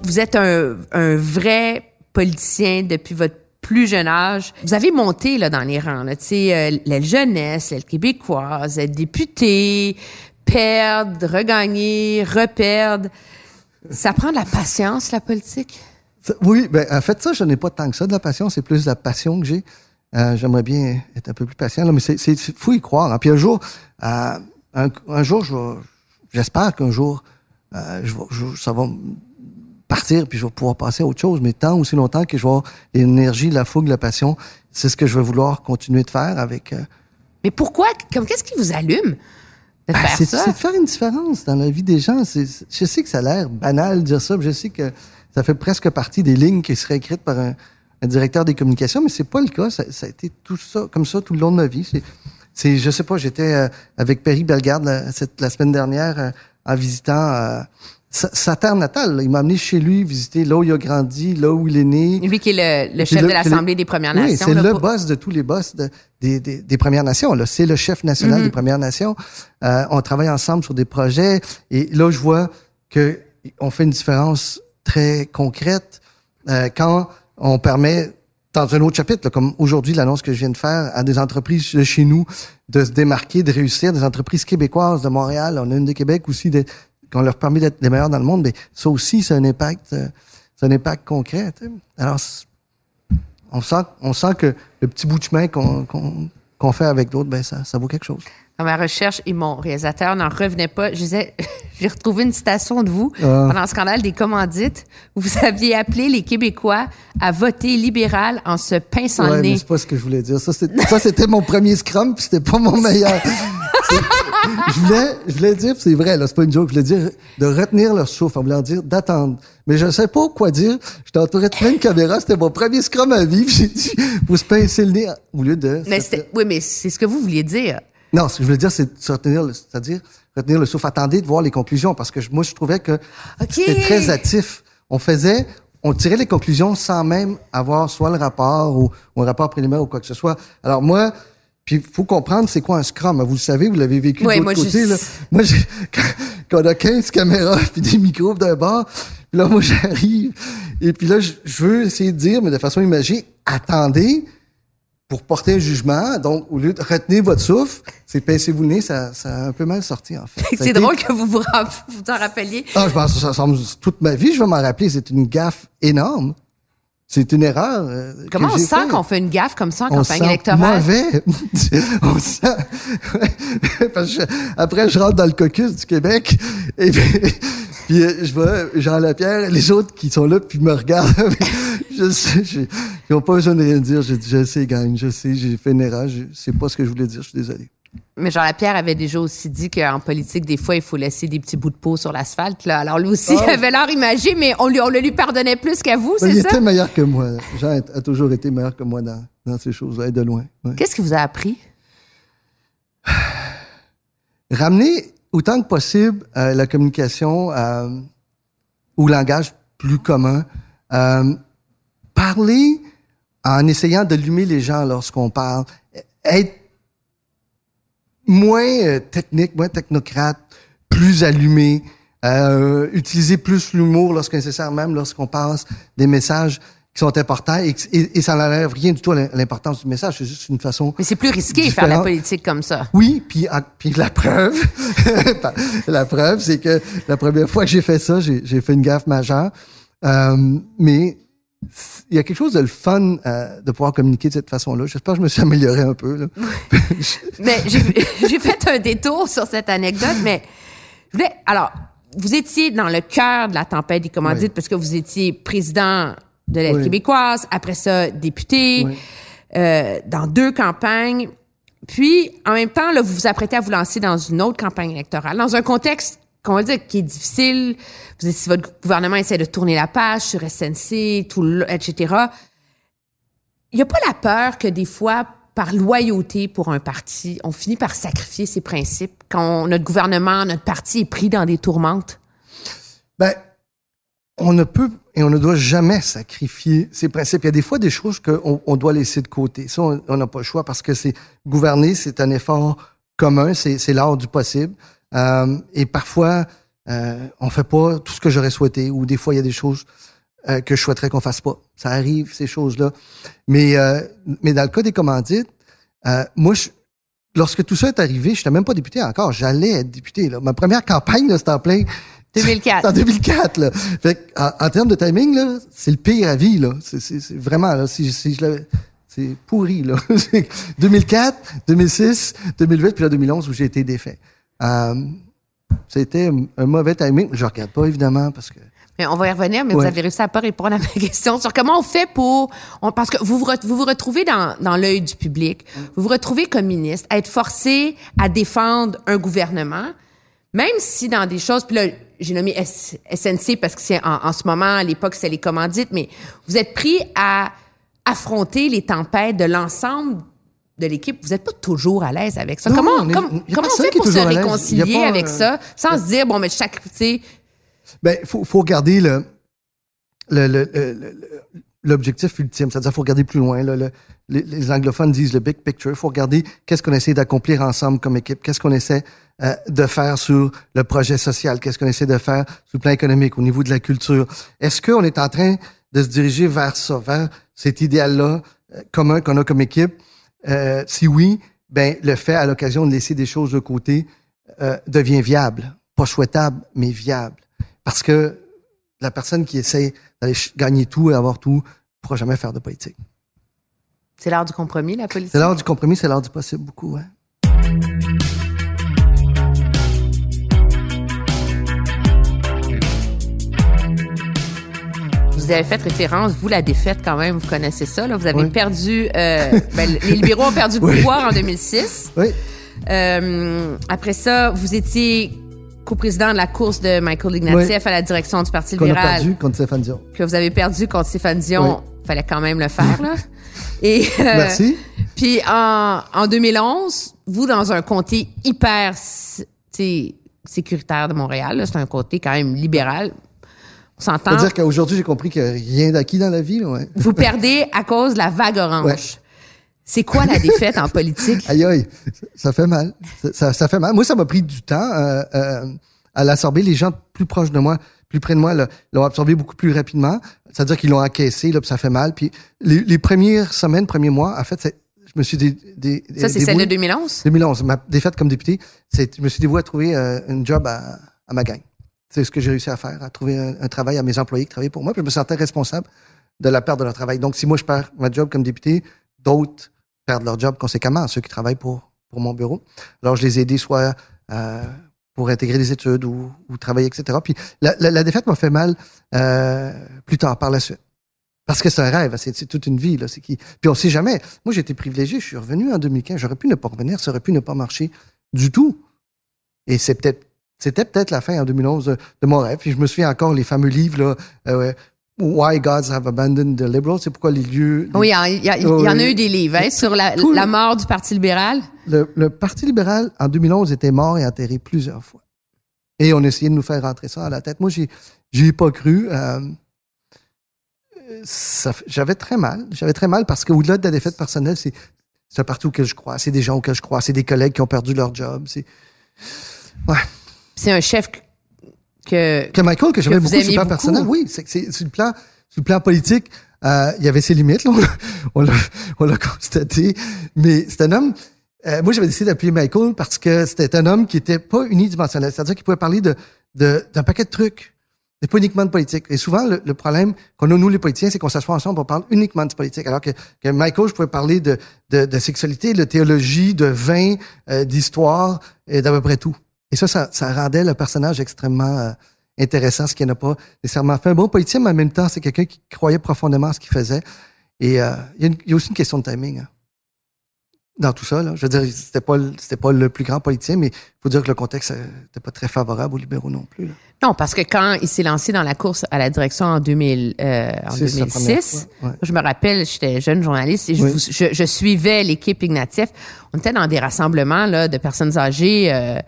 [SPEAKER 2] Vous êtes un, un vrai politicien depuis votre plus jeune âge. Vous avez monté là, dans les rangs, tu sais, euh, l'aile jeunesse, l'aile québécoise, être député, perdre, regagner, reperdre. Ça prend de la patience, la politique?
[SPEAKER 5] Oui, ben, en fait, ça, je n'ai pas tant que ça de la passion. C'est plus la passion que j'ai. Euh, J'aimerais bien être un peu plus patient, mais c'est faut y croire. hein. Puis un jour, euh, un, jour, j'espère qu'un jour, ça va partir, puis je vais pouvoir passer à autre chose. Mais tant aussi longtemps que je vais avoir l'énergie, la fougue, la passion, c'est ce que je vais vouloir continuer de faire avec. euh,
[SPEAKER 2] Mais pourquoi? Comme qu'est-ce qui vous allume de
[SPEAKER 5] Ben,
[SPEAKER 2] faire
[SPEAKER 5] c'est
[SPEAKER 2] ça?
[SPEAKER 5] c'est de faire une différence dans la vie des gens. Je sais que ça a l'air banal de dire ça, puis je sais que ça fait presque partie des lignes qui seraient écrites par un, un directeur des communications, mais c'est pas le cas. Ça, ça a été tout ça, comme ça, tout le long de ma vie. C'est, c'est je sais pas, j'étais euh, avec Perry Bellegarde la, cette- la semaine dernière euh, en visitant euh, sa, sa terre natale. là. Il m'a amené chez lui visiter là où il a grandi, là où il est né.
[SPEAKER 2] Lui qui est le, chef de l'Assemblée des Premières
[SPEAKER 5] oui,
[SPEAKER 2] Nations.
[SPEAKER 5] c'est
[SPEAKER 2] là,
[SPEAKER 5] le
[SPEAKER 2] pour-
[SPEAKER 5] boss de tous les boss de- des, des, des Premières Nations. Là, c'est le chef national
[SPEAKER 2] Mhm.
[SPEAKER 5] des Premières Nations. Euh, on travaille ensemble sur des projets et là, je vois que on fait une différence très concrète euh, quand on permet dans un autre chapitre, là, comme aujourd'hui l'annonce que je viens de faire à des entreprises de chez nous de se démarquer, de réussir, des entreprises québécoises de Montréal, on a une de Québec aussi, de, qu'on leur permet d'être les meilleurs dans le monde, mais ça aussi, c'est un impact, euh, c'est un impact concret. Alors, on sent, que le petit bout de chemin qu'on fait avec d'autres, ben ça vaut quelque chose.
[SPEAKER 2] Dans ma recherche, et mon réalisateur n'en revenait pas. Je disais, j'ai retrouvé une citation de vous
[SPEAKER 5] Ah.
[SPEAKER 2] pendant le scandale des commandites où vous aviez appelé les Québécois à voter libéral en se pinçant
[SPEAKER 5] Ouais,
[SPEAKER 2] le
[SPEAKER 5] mais
[SPEAKER 2] nez.
[SPEAKER 5] c'est pas ce que je voulais dire. Ça, ça, c'était mon premier scrum, puis c'était pas mon meilleur. Je voulais, je voulais dire, c'est vrai, là, c'est pas une joke, je voulais dire de retenir leur souffle, en voulant dire d'attendre. Mais je ne sais pas quoi dire. J'étais entouré de plein de caméras, c'était mon premier scrum à vie, j'ai dit, faut se pincer le nez au lieu de...
[SPEAKER 2] Mais c'était- oui, mais c'est ce que vous vouliez dire.
[SPEAKER 5] Non, ce que je voulais dire, c'est de se retenir, le- c'est-à-dire retenir le souffle. Attendez de voir les conclusions parce que je- moi, je trouvais que
[SPEAKER 2] OK.
[SPEAKER 5] c'était très hâtif. On faisait, on tirait les conclusions sans même avoir soit le rapport ou, ou un rapport préliminaire ou quoi que ce soit. Alors moi, puis faut comprendre c'est quoi un scrum? Vous le savez, vous l'avez vécu
[SPEAKER 2] Ouais,
[SPEAKER 5] de
[SPEAKER 2] je-
[SPEAKER 5] côté. Là. Moi, j'ai- quand, quand on a 15 caméras puis des micros d'un bar, puis là, moi, j'arrive et puis là, je, je veux essayer de dire, mais de façon imagée, attendez pour porter un jugement. Donc, au lieu de retenir votre souffle, c'est pincez-vous le nez, ça, ça a un peu mal sorti, en fait.
[SPEAKER 2] C'est
[SPEAKER 5] été-
[SPEAKER 2] drôle que vous vous, vous en rappeliez.
[SPEAKER 5] ah, je pense que ça semble toute ma vie, je vais m'en rappeler. C'est une gaffe énorme. C'est une erreur. euh,
[SPEAKER 2] Comment on sent qu'on fait une gaffe comme ça en
[SPEAKER 5] on
[SPEAKER 2] campagne
[SPEAKER 5] sent
[SPEAKER 2] électorale?
[SPEAKER 5] mauvais. on sent. Parce que après, je rentre dans le caucus du Québec et puis, puis, euh, je vois Jean Lapierre et les autres qui sont là puis me regardent. je sais, j'ai- ils n'ont pas besoin de rien dire. Je dis, je sais, gagne, je sais, j'ai fait une erreur. Je sais pas ce que je voulais dire. Je suis désolé.
[SPEAKER 2] Mais Jean Lapierre avait déjà aussi dit qu'en politique, des fois, il faut laisser des petits bouts de peau sur l'asphalte. Là. Alors lui aussi,
[SPEAKER 5] Ah.
[SPEAKER 2] il avait l'air imagé, mais on, lui, on le lui pardonnait plus qu'à vous,
[SPEAKER 5] il
[SPEAKER 2] c'est ça?
[SPEAKER 5] était meilleur que moi. Jean a, toujours été meilleur que moi dans, dans ces choses-là, et de loin. ouais.
[SPEAKER 2] Qu'est-ce qui vous a appris?
[SPEAKER 5] ramener autant que possible euh, la communication euh, au langage plus commun. Euh, parler en essayant d'allumer les gens lorsqu'on parle. Être moins euh, technique, moins technocrate, plus allumé. Euh, utiliser plus l'humour lorsque nécessaire, même lorsqu'on passe des messages qui sont importants et, et, et ça n'enlève rien du tout à l'importance du message. C'est juste une façon
[SPEAKER 2] Mais c'est plus risqué de faire la politique comme ça.
[SPEAKER 5] oui, puis, ah, puis la preuve, la preuve, c'est que la première fois que j'ai fait ça, j'ai j'ai fait une gaffe majeure. Euh, mais il y a quelque chose de le fun euh, de pouvoir communiquer de cette façon-là. J'espère que je me suis amélioré un peu. Là.
[SPEAKER 2] Mais j'ai fait un détour sur cette anecdote, mais je voulais. Alors, vous étiez dans le cœur de la tempête des commandites
[SPEAKER 5] Oui.
[SPEAKER 2] parce que vous étiez président de l'aide
[SPEAKER 5] Oui.
[SPEAKER 2] québécoise, après ça, député,
[SPEAKER 5] Oui.
[SPEAKER 2] euh, dans deux campagnes. Puis, en même temps, là, vous vous apprêtez à vous lancer dans une autre campagne électorale, dans un contexte va dire qui est difficile. Si votre gouvernement essaie de tourner la page sur SNC, etc. Il n'y a pas la peur que des fois, par loyauté pour un parti, on finit par sacrifier ses principes quand notre gouvernement, notre parti est pris dans des tourmentes?
[SPEAKER 5] Ben, on ne peut et on ne doit jamais sacrifier ses principes. Il y a des fois des choses qu'on on doit laisser de côté. Ça, on n'a pas le choix parce que c'est gouverner, c'est un effort commun, c'est l'art du possible. Euh, et parfois, euh, on fait pas tout ce que j'aurais souhaité, ou des fois il y a des choses euh, que je souhaiterais qu'on fasse pas. Ça arrive ces choses-là. Mais euh, mais dans le cas des commandites, euh, moi, je, lorsque tout ça est arrivé, je n'étais même pas député encore. J'allais être député. Là. Ma première campagne, c'était en plein
[SPEAKER 2] 2004.
[SPEAKER 5] en 2004, là. Fait que, en, en termes de timing, là, c'est le pire à vie, là. C'est, c'est, c'est vraiment, là, si, si je l'avais- c'est pourri, là. C'est 2004, 2006, 2008, puis là, 2011, où j'ai été défait. Euh, c'était un mauvais timing. Je regarde pas, évidemment, parce que...
[SPEAKER 2] Mais on va y revenir, mais vous avez réussi à pas répondre à ma question sur comment on fait pour, on- parce que vous vous, re- vous vous retrouvez dans, dans l'œil du public, vous vous retrouvez comme ministre, à être forcé à défendre un gouvernement, même si dans des choses, puis là, j'ai nommé S- SNC parce que c'est en, en ce moment, à l'époque, c'est les commandites, mais vous êtes pris à affronter les tempêtes de l'ensemble de l'équipe. Vous n'êtes pas toujours à l'aise avec ça.
[SPEAKER 5] Non,
[SPEAKER 2] comment
[SPEAKER 5] on est-
[SPEAKER 2] comme- comment on fait pour se réconcilier
[SPEAKER 5] pas,
[SPEAKER 2] avec
[SPEAKER 5] euh,
[SPEAKER 2] ça, sans se dire, bon, mais chaque, tu sais,
[SPEAKER 5] Ben, faut, faut regarder le, l'objectif ultime. C'est-à-dire, faut regarder plus loin. là. Le- les, les anglophones disent le big picture. Il faut regarder qu'est-ce qu'on essaie d'accomplir ensemble comme équipe, qu'est-ce qu'on essaie euh, de faire sur le projet social, qu'est-ce qu'on essaie de faire sur le plan économique, au niveau de la culture? Est-ce qu'on est en train de se diriger vers ça, vers cet idéal-là euh, commun qu'on a comme équipe? Euh, si oui, ben le fait à l'occasion de laisser des choses de côté euh, devient viable. Pas souhaitable, mais viable. Parce que la personne qui essaie d'aller gagner tout et avoir tout ne pourra jamais faire de politique.
[SPEAKER 2] c'est l'heure du compromis, la politique?
[SPEAKER 5] C'est l'heure du compromis, c'est l'heure du possible beaucoup. Hein?
[SPEAKER 2] Vous avez fait référence, vous, la défaite quand même, vous connaissez ça. Là. Vous avez
[SPEAKER 5] Oui.
[SPEAKER 2] perdu, euh, ben, les libéraux ont perdu le
[SPEAKER 5] Oui.
[SPEAKER 2] pouvoir en 2006.
[SPEAKER 5] Oui,
[SPEAKER 2] Euh, après ça, vous étiez coprésident de la course de Michael Ignatieff
[SPEAKER 5] Oui.
[SPEAKER 2] à la direction du Parti
[SPEAKER 5] qu'on a
[SPEAKER 2] libéral,
[SPEAKER 5] perdu contre Stéphane Dion.
[SPEAKER 2] que vous avez perdu contre Stéphane Dion. Fallait quand même le faire, là. Et, euh,
[SPEAKER 5] Merci.
[SPEAKER 2] Puis en, en 2011, vous, dans un comté hyper sécuritaire de Montréal. C'est un côté quand même libéral. On s'entend?
[SPEAKER 5] C'est-à-dire qu'aujourd'hui, j'ai compris qu'il n'y a rien d'acquis dans la vie. Ouais.
[SPEAKER 2] Vous perdez à cause de la vague orange.
[SPEAKER 5] Ouais.
[SPEAKER 2] C'est quoi la défaite en politique?
[SPEAKER 5] Aïe, aïe, ça fait mal. Ça, ça, ça fait mal. Moi, ça m'a pris du temps euh, euh, à l'absorber. Les gens plus proches de moi, plus près de moi, l'ont absorbé beaucoup plus rapidement. C'est-à-dire qu'ils l'ont encaissé, là, puis ça fait mal. Puis les, les premières semaines, premiers mois, en fait, je me suis dé,
[SPEAKER 2] Ça, c'est celle de
[SPEAKER 5] dévoué-
[SPEAKER 2] 2011?
[SPEAKER 5] 2011. Ma défaite comme député, je me suis dévoué à trouver euh, un job à, à ma gang. C'est ce que j'ai réussi à faire, à trouver un, travail à mes employés qui travaillaient pour moi. Puis je me sentais responsable de la perte de leur travail. Donc, si moi, je perds ma job comme député, d'autres perdent leur job conséquemment, ceux qui travaillent pour, pour mon bureau. Alors, je les ai aidés soit euh, pour intégrer des études ou, travailler, etc. Puis la, défaite m'a fait mal euh, plus tard, par la suite. Parce que c'est un rêve, c'est toute une vie. Là, qui... Puis on sait jamais. Moi, été privilégié, je suis revenu en 2015. J'aurais pu ne pas revenir, ça aurait pu ne pas marcher du tout. Et c'est peut-être, c'était peut-être la fin en 2011 de, de mon rêve. Puis je me souviens encore les fameux livres, là, euh, Why Gods Have Abandoned the Liberals, c'est pourquoi les lieux...
[SPEAKER 2] Oui, il y, a- il y en a eu des livres hein, sur la, mort du Parti libéral.
[SPEAKER 5] Le, le Parti libéral, en 2011, était mort et enterré plusieurs fois. Et on essayait de nous faire rentrer ça à la tête. Moi, j'ai, j'y ai pas cru. Euh, j'avais très mal. J'avais très mal parce qu'au-delà de la défaite personnelle, c'est, un parti auquel je crois. C'est des gens auxquels je crois. C'est des collègues qui ont perdu leur job. C'est,
[SPEAKER 2] C'est un chef que- que...
[SPEAKER 5] Michael, que j'aimais beaucoup sur le plan
[SPEAKER 2] beaucoup.
[SPEAKER 5] personnel, oui, c'est, c'est, sur le plan, sur le plan politique, euh, il y avait ses limites, là, on, l'a, on, l'a, on l'a constaté. Mais c'est un homme, euh, moi j'avais décidé d'appuyer Michael parce que c'était un homme qui était pas unidimensionnel, c'est-à-dire qu'il pouvait parler de, de, d'un paquet de trucs. C'est pas uniquement de politique. Et souvent, le, le problème qu'on a, nous, les politiciens, c'est qu'on s'assoit ensemble, on parle uniquement de politique. Alors que, que Michael, je pouvais parler de, de, de sexualité, de théologie, de vin, euh, d'histoire, et d'à peu près tout. Et ça, ça, ça rendait le personnage extrêmement euh, intéressant, ce qui n'a pas nécessairement fait un bon politicien, mais en même temps, c'est quelqu'un qui croyait profondément à ce qu'il faisait. Et euh, il, y a une- il y a aussi une question de timing. hein. Dans tout ça, là. je veux dire, c'était pas, c'était pas le plus grand politicien, mais il faut dire que le contexte n'était pas très favorable aux libéraux non plus. là.
[SPEAKER 2] Non, parce que quand il s'est lancé dans la course à la direction en, 2000, euh, en
[SPEAKER 5] C'est sa première
[SPEAKER 2] 2006,
[SPEAKER 5] fois, ouais.
[SPEAKER 2] je me rappelle, j'étais jeune journaliste et je,
[SPEAKER 5] Oui.
[SPEAKER 2] vous- je, je suivais l'équipe Ignatieff. On était dans des rassemblements là, de personnes âgées euh,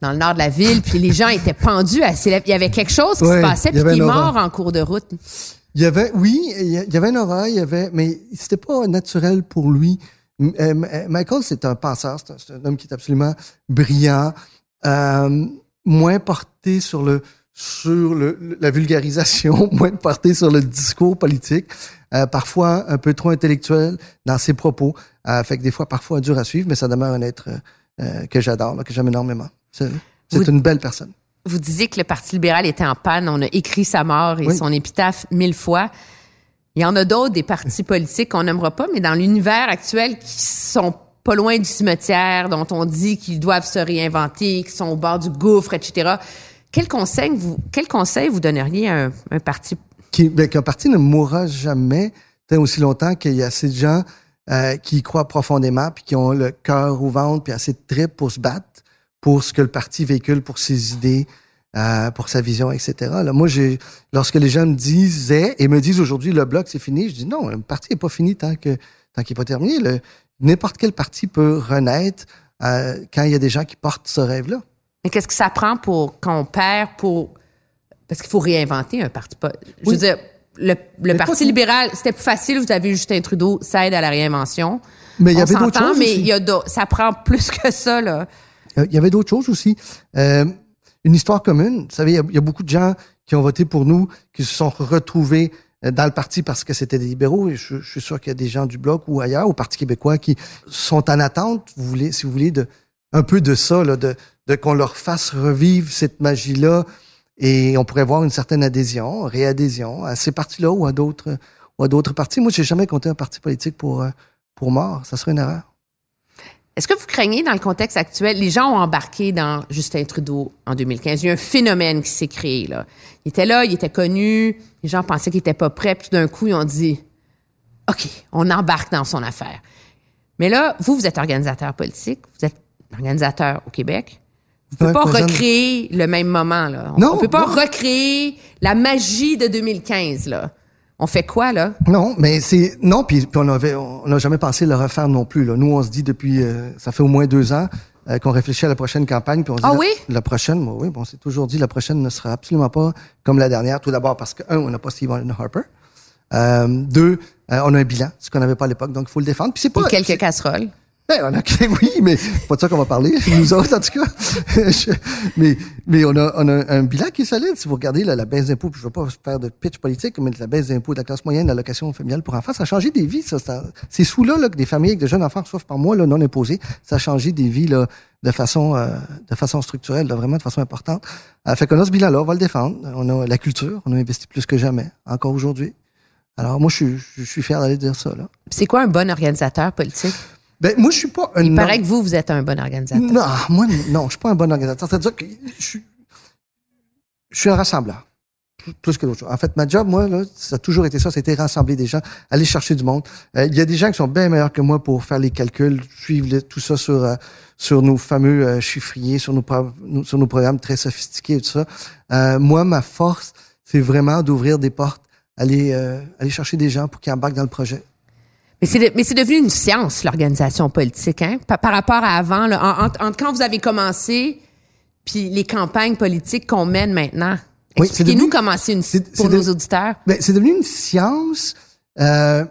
[SPEAKER 2] dans le nord de la ville, puis les gens étaient pendus à. Il y avait quelque chose qui
[SPEAKER 5] Ouais,
[SPEAKER 2] se passait,
[SPEAKER 5] il
[SPEAKER 2] puis qui est mort en cours de route.
[SPEAKER 5] Il y avait, oui, il y il avait un aura, il y avait, mais c'était pas naturel pour lui. Euh, euh, Michael, c'est un penseur, c'est un, homme qui est absolument brillant, euh, moins porté sur le sur le, la vulgarisation, moins porté sur le discours politique, euh, parfois un peu trop intellectuel dans ses propos, euh, fait que des fois parfois dur à suivre, mais ça demeure un être que j'adore, que j'aime énormément. C'est une belle personne.
[SPEAKER 2] Vous disiez que le Parti libéral était en panne. On a écrit sa mort et
[SPEAKER 5] Oui.
[SPEAKER 2] son épitaphe mille fois. Il y en a d'autres, des partis politiques qu'on n'aimera pas, mais dans l'univers actuel qui sont pas loin du cimetière, dont on dit qu'ils doivent se réinventer, qui sont au bord du gouffre, etc. Quel conseil vous, quel conseil vous donneriez à un, un parti?
[SPEAKER 5] ben, qu'un parti ne mourra jamais tant aussi longtemps qu'il y a assez de gens euh, qui y croient profondément puis qui ont le cœur au ventre puis assez de tripes pour se battre pour ce que le parti véhicule, pour ses idées, euh, pour sa vision, etc. Là, moi, j'ai, lorsque les gens me disaient et me disent aujourd'hui le bloc c'est fini, je dis non, le parti n'est pas fini tant que tant qu'il n'est pas terminé. Le- n'importe quel parti peut renaître euh, quand il y a des gens qui portent ce rêve-là.
[SPEAKER 2] Mais qu'est-ce que ça prend pour qu'on perd pour parce qu'il faut réinventer un parti. pas- Je
[SPEAKER 5] Oui.
[SPEAKER 2] veux dire, le, Parti libéral, c'était plus facile. Vous avez Justin Trudeau, ça aide à la réinvention.
[SPEAKER 5] Mais il y avait d'autres choses
[SPEAKER 2] mais il y a ça prend plus que ça là.
[SPEAKER 5] Il y avait d'autres choses aussi. Euh, une histoire commune. Vous savez, il y a- beaucoup de gens qui ont voté pour nous, qui se sont retrouvés euh, dans le parti parce que c'était des libéraux. Et je, suis sûr qu'il y a des gens du Bloc ou ailleurs, au Parti québécois, qui sont en attente, si vous voulez, de un peu de ça, là, de, de qu'on leur fasse revivre cette magie-là. Et on pourrait voir une certaine adhésion, réadhésion à ces partis-là ou à d'autres ou à d'autres partis. Moi, j'ai jamais compté un parti politique pour, euh, pour mort. Ça serait une erreur.
[SPEAKER 2] Est-ce que vous craignez dans le contexte actuel, les gens ont embarqué dans Justin Trudeau en 2015. Il y a un phénomène qui s'est créé là. Il était là, il était connu, les gens pensaient qu'il était pas prêt, puis tout d'un coup ils ont dit OK, on embarque dans son affaire. Mais là, vous vous êtes organisateur politique, vous êtes organisateur au Québec. Vous pouvez
[SPEAKER 5] Ouais,
[SPEAKER 2] pas recréer le même moment là. On,
[SPEAKER 5] Non,
[SPEAKER 2] on peut pas
[SPEAKER 5] non.
[SPEAKER 2] recréer la magie de 2015 là. On fait quoi, là?
[SPEAKER 5] Non, mais c'est non, puis, on avait, on n'a jamais pensé le refaire non plus. Là. Nous, on se dit depuis, euh, ça fait au moins deux ans euh, qu'on réfléchit à la prochaine campagne, puis on se dit
[SPEAKER 2] Ah
[SPEAKER 5] la-
[SPEAKER 2] oui?
[SPEAKER 5] la, prochaine, bon, oui, bon, c'est toujours dit la prochaine ne sera absolument pas comme la dernière. Tout d'abord parce que un, on n'a pas Stephen Harper. Euh, deux, on a un bilan, ce qu'on n'avait pas à l'époque, donc il faut le défendre. Puis c'est pas
[SPEAKER 2] Et quelques casseroles.
[SPEAKER 5] Ben, on a, oui, mais pas de ça qu'on va parler, nous autres, en tout cas. Je- mais, mais on a, on a un bilan qui est solide. Si vous regardez là, la baisse d'impôts, je veux pas faire de pitch politique, mais la baisse d'impôts de la classe moyenne, l'allocation familiale pour enfants, ça a changé des vies, ça. ça- sous-là, là, que des familles avec de jeunes enfants reçoivent par mois, là, non imposés, ça a changé des vies, là, de façon, euh, de façon structurelle, vraiment de façon importante. Euh, fait qu'on a ce bilan-là, on va le défendre. On a la culture, on a investi plus que jamais, encore aujourd'hui. Alors, moi, je suis, je suis fier d'aller dire ça, là.
[SPEAKER 2] C'est quoi un bon organisateur politique?
[SPEAKER 5] Ben, moi, je suis pas un
[SPEAKER 2] Il paraît que vous, vous êtes un bon organisateur.
[SPEAKER 5] Non, moi, non, je suis pas un bon organisateur. C'est-à-dire que je suis, je suis un rassembleur. Plus- que d'autres choses. En fait, ma job, moi, là, ça a toujours été ça, c'était rassembler des gens, aller chercher du monde. Euh, Il y a des gens qui sont bien meilleurs que moi pour faire les calculs, suivre le- tout ça sur, euh, sur nos fameux euh, chiffriers, sur nos, sur nos programmes très sophistiqués et tout ça. Euh, moi, ma force, c'est vraiment d'ouvrir des portes, aller, euh, aller chercher des gens pour qu'ils embarquent dans le projet.
[SPEAKER 2] Mais c'est, de- mais c'est devenu une science, l'organisation politique, hein? Par, par rapport à avant, là, en- quand vous avez commencé, puis les campagnes politiques qu'on mène maintenant. Expliquez-nous comment c'est une
[SPEAKER 5] c'est-
[SPEAKER 2] pour
[SPEAKER 5] c'est
[SPEAKER 2] nos
[SPEAKER 5] de-
[SPEAKER 2] auditeurs.
[SPEAKER 5] Ben, c'est devenu une science euh,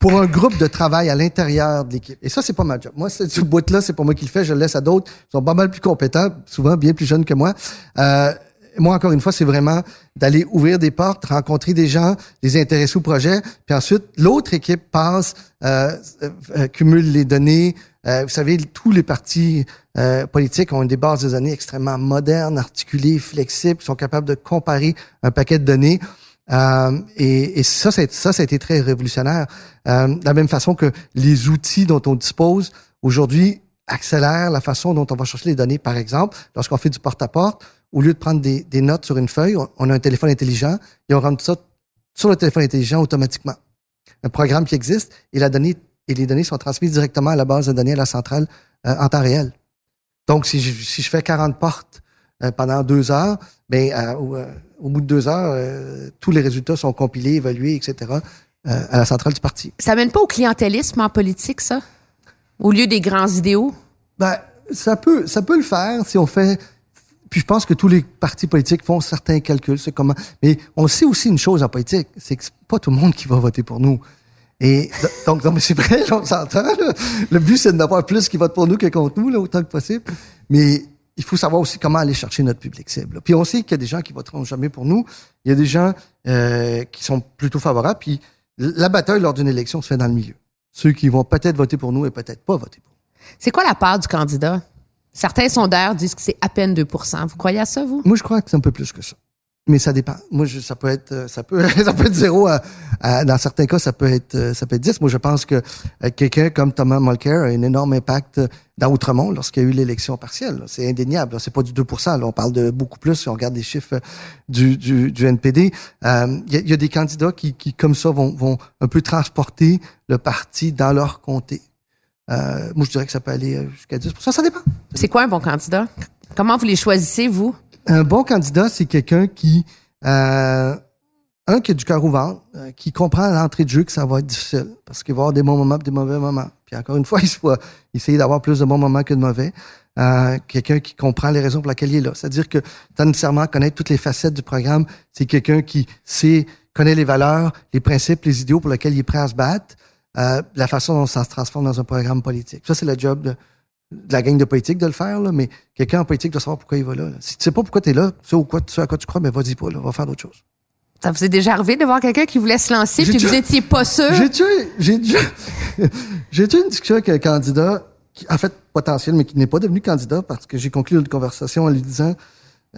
[SPEAKER 5] pour un groupe de travail à l'intérieur de l'équipe. Et ça, c'est pas ma job. Moi, ce bout-là, c'est pas moi qui le fais. Je le laisse à d'autres. Ils sont pas mal plus compétents, souvent bien plus jeunes que moi. Euh, moi, encore une fois, c'est vraiment d'aller ouvrir des portes, rencontrer des gens, les intéresser au projet, puis ensuite, l'autre équipe passe, euh, euh, cumule les données. Euh, vous savez, tous les partis euh, politiques ont des bases de données extrêmement modernes, articulées, flexibles, sont capables de comparer un paquet de données. Euh, et, et ça, ça, ça, a été très révolutionnaire. Euh, de la même façon que les outils dont on dispose aujourd'hui accélèrent la façon dont on va chercher les données. Par exemple, lorsqu'on fait du porte-à-porte, au lieu de prendre des, des notes sur une feuille, on, on a un téléphone intelligent et on rentre ça sur le téléphone intelligent automatiquement. Un programme qui existe et la donnée et les données sont transmises directement à la base de données à la centrale euh, en temps réel. Donc, si je, si je fais 40 portes euh, pendant deux heures, ben, euh, au, bout de deux heures, tous les résultats sont compilés, évalués, etc., à la centrale du parti.
[SPEAKER 2] Ça mène pas au clientélisme en politique, ça? Au lieu des grands idéaux?
[SPEAKER 5] Ben, ça peut, ça peut le faire si on fait. Puis je pense que tous les partis politiques font certains calculs, c'est comment. Mais on sait aussi une chose en politique, c'est que c'est pas tout le monde qui va voter pour nous. Et donc, non, mais c'est vrai, on s'entend. Le but, c'est de n'avoir plus qui votent pour nous que contre nous, là, autant que possible. Mais il faut savoir aussi comment aller chercher notre public cible. Puis on sait qu'il y a des gens qui voteront jamais pour nous. Il y a des gens euh, qui sont plutôt favorables. Puis la bataille lors d'une élection se fait dans le milieu. Ceux qui vont peut-être voter pour nous et peut-être pas voter pour nous.
[SPEAKER 2] C'est quoi la part du candidat? Certains sondeurs disent que c'est à peine 2% Vous croyez à ça, vous?
[SPEAKER 5] Moi, je crois que c'est un peu plus que ça. Mais ça dépend. Moi, je, ça peut être, euh, ça peut, ça peut être zéro. dans certains cas, ça peut être, euh, ça peut être 10. Moi, je pense que euh, quelqu'un comme Thomas Mulcair a un énorme impact dans Outremont lorsqu'il y a eu l'élection partielle. C'est indéniable. C'est pas du 2 là. On parle de beaucoup plus si on regarde les chiffres du, du, NPD. Il y, a, y a des candidats qui, qui, comme ça, vont, vont un peu transporter le parti dans leur comté. Euh, moi, je dirais que ça peut aller jusqu'à 10% Ça dépend.
[SPEAKER 2] C'est quoi un bon candidat? Comment vous les choisissez, vous?
[SPEAKER 5] Un bon candidat, c'est quelqu'un qui, euh, un, qui a du cœur au ventre, euh, qui comprend à l'entrée de jeu que ça va être difficile, parce qu'il va y avoir des bons moments et des mauvais moments. Puis encore une fois, il faut essayer d'avoir plus de bons moments que de mauvais. Euh, quelqu'un qui comprend les raisons pour lesquelles il est là. C'est-à-dire que, sans nécessairement connaître toutes les facettes du programme, c'est quelqu'un qui sait, connaît les valeurs, les principes, les idéaux pour lesquels il est prêt à se battre, euh, la façon dont ça se transforme dans un programme politique. Ça, c'est le job de, de la gang de politique de le faire, là, mais quelqu'un en politique doit savoir pourquoi il va là. là. Si tu sais pas pourquoi tu es là, tu sais, ou quoi, à quoi tu crois, mais vas-y pas, là, va faire d'autres choses.
[SPEAKER 2] Ça vous est déjà arrivé de voir quelqu'un qui voulait se lancer puis vous étiez pas sûr?
[SPEAKER 5] J'ai déjà, j'ai j'ai déjà une discussion avec un candidat, qui, en fait, potentiel, mais qui n'est pas devenu candidat parce que j'ai conclu une conversation en lui disant,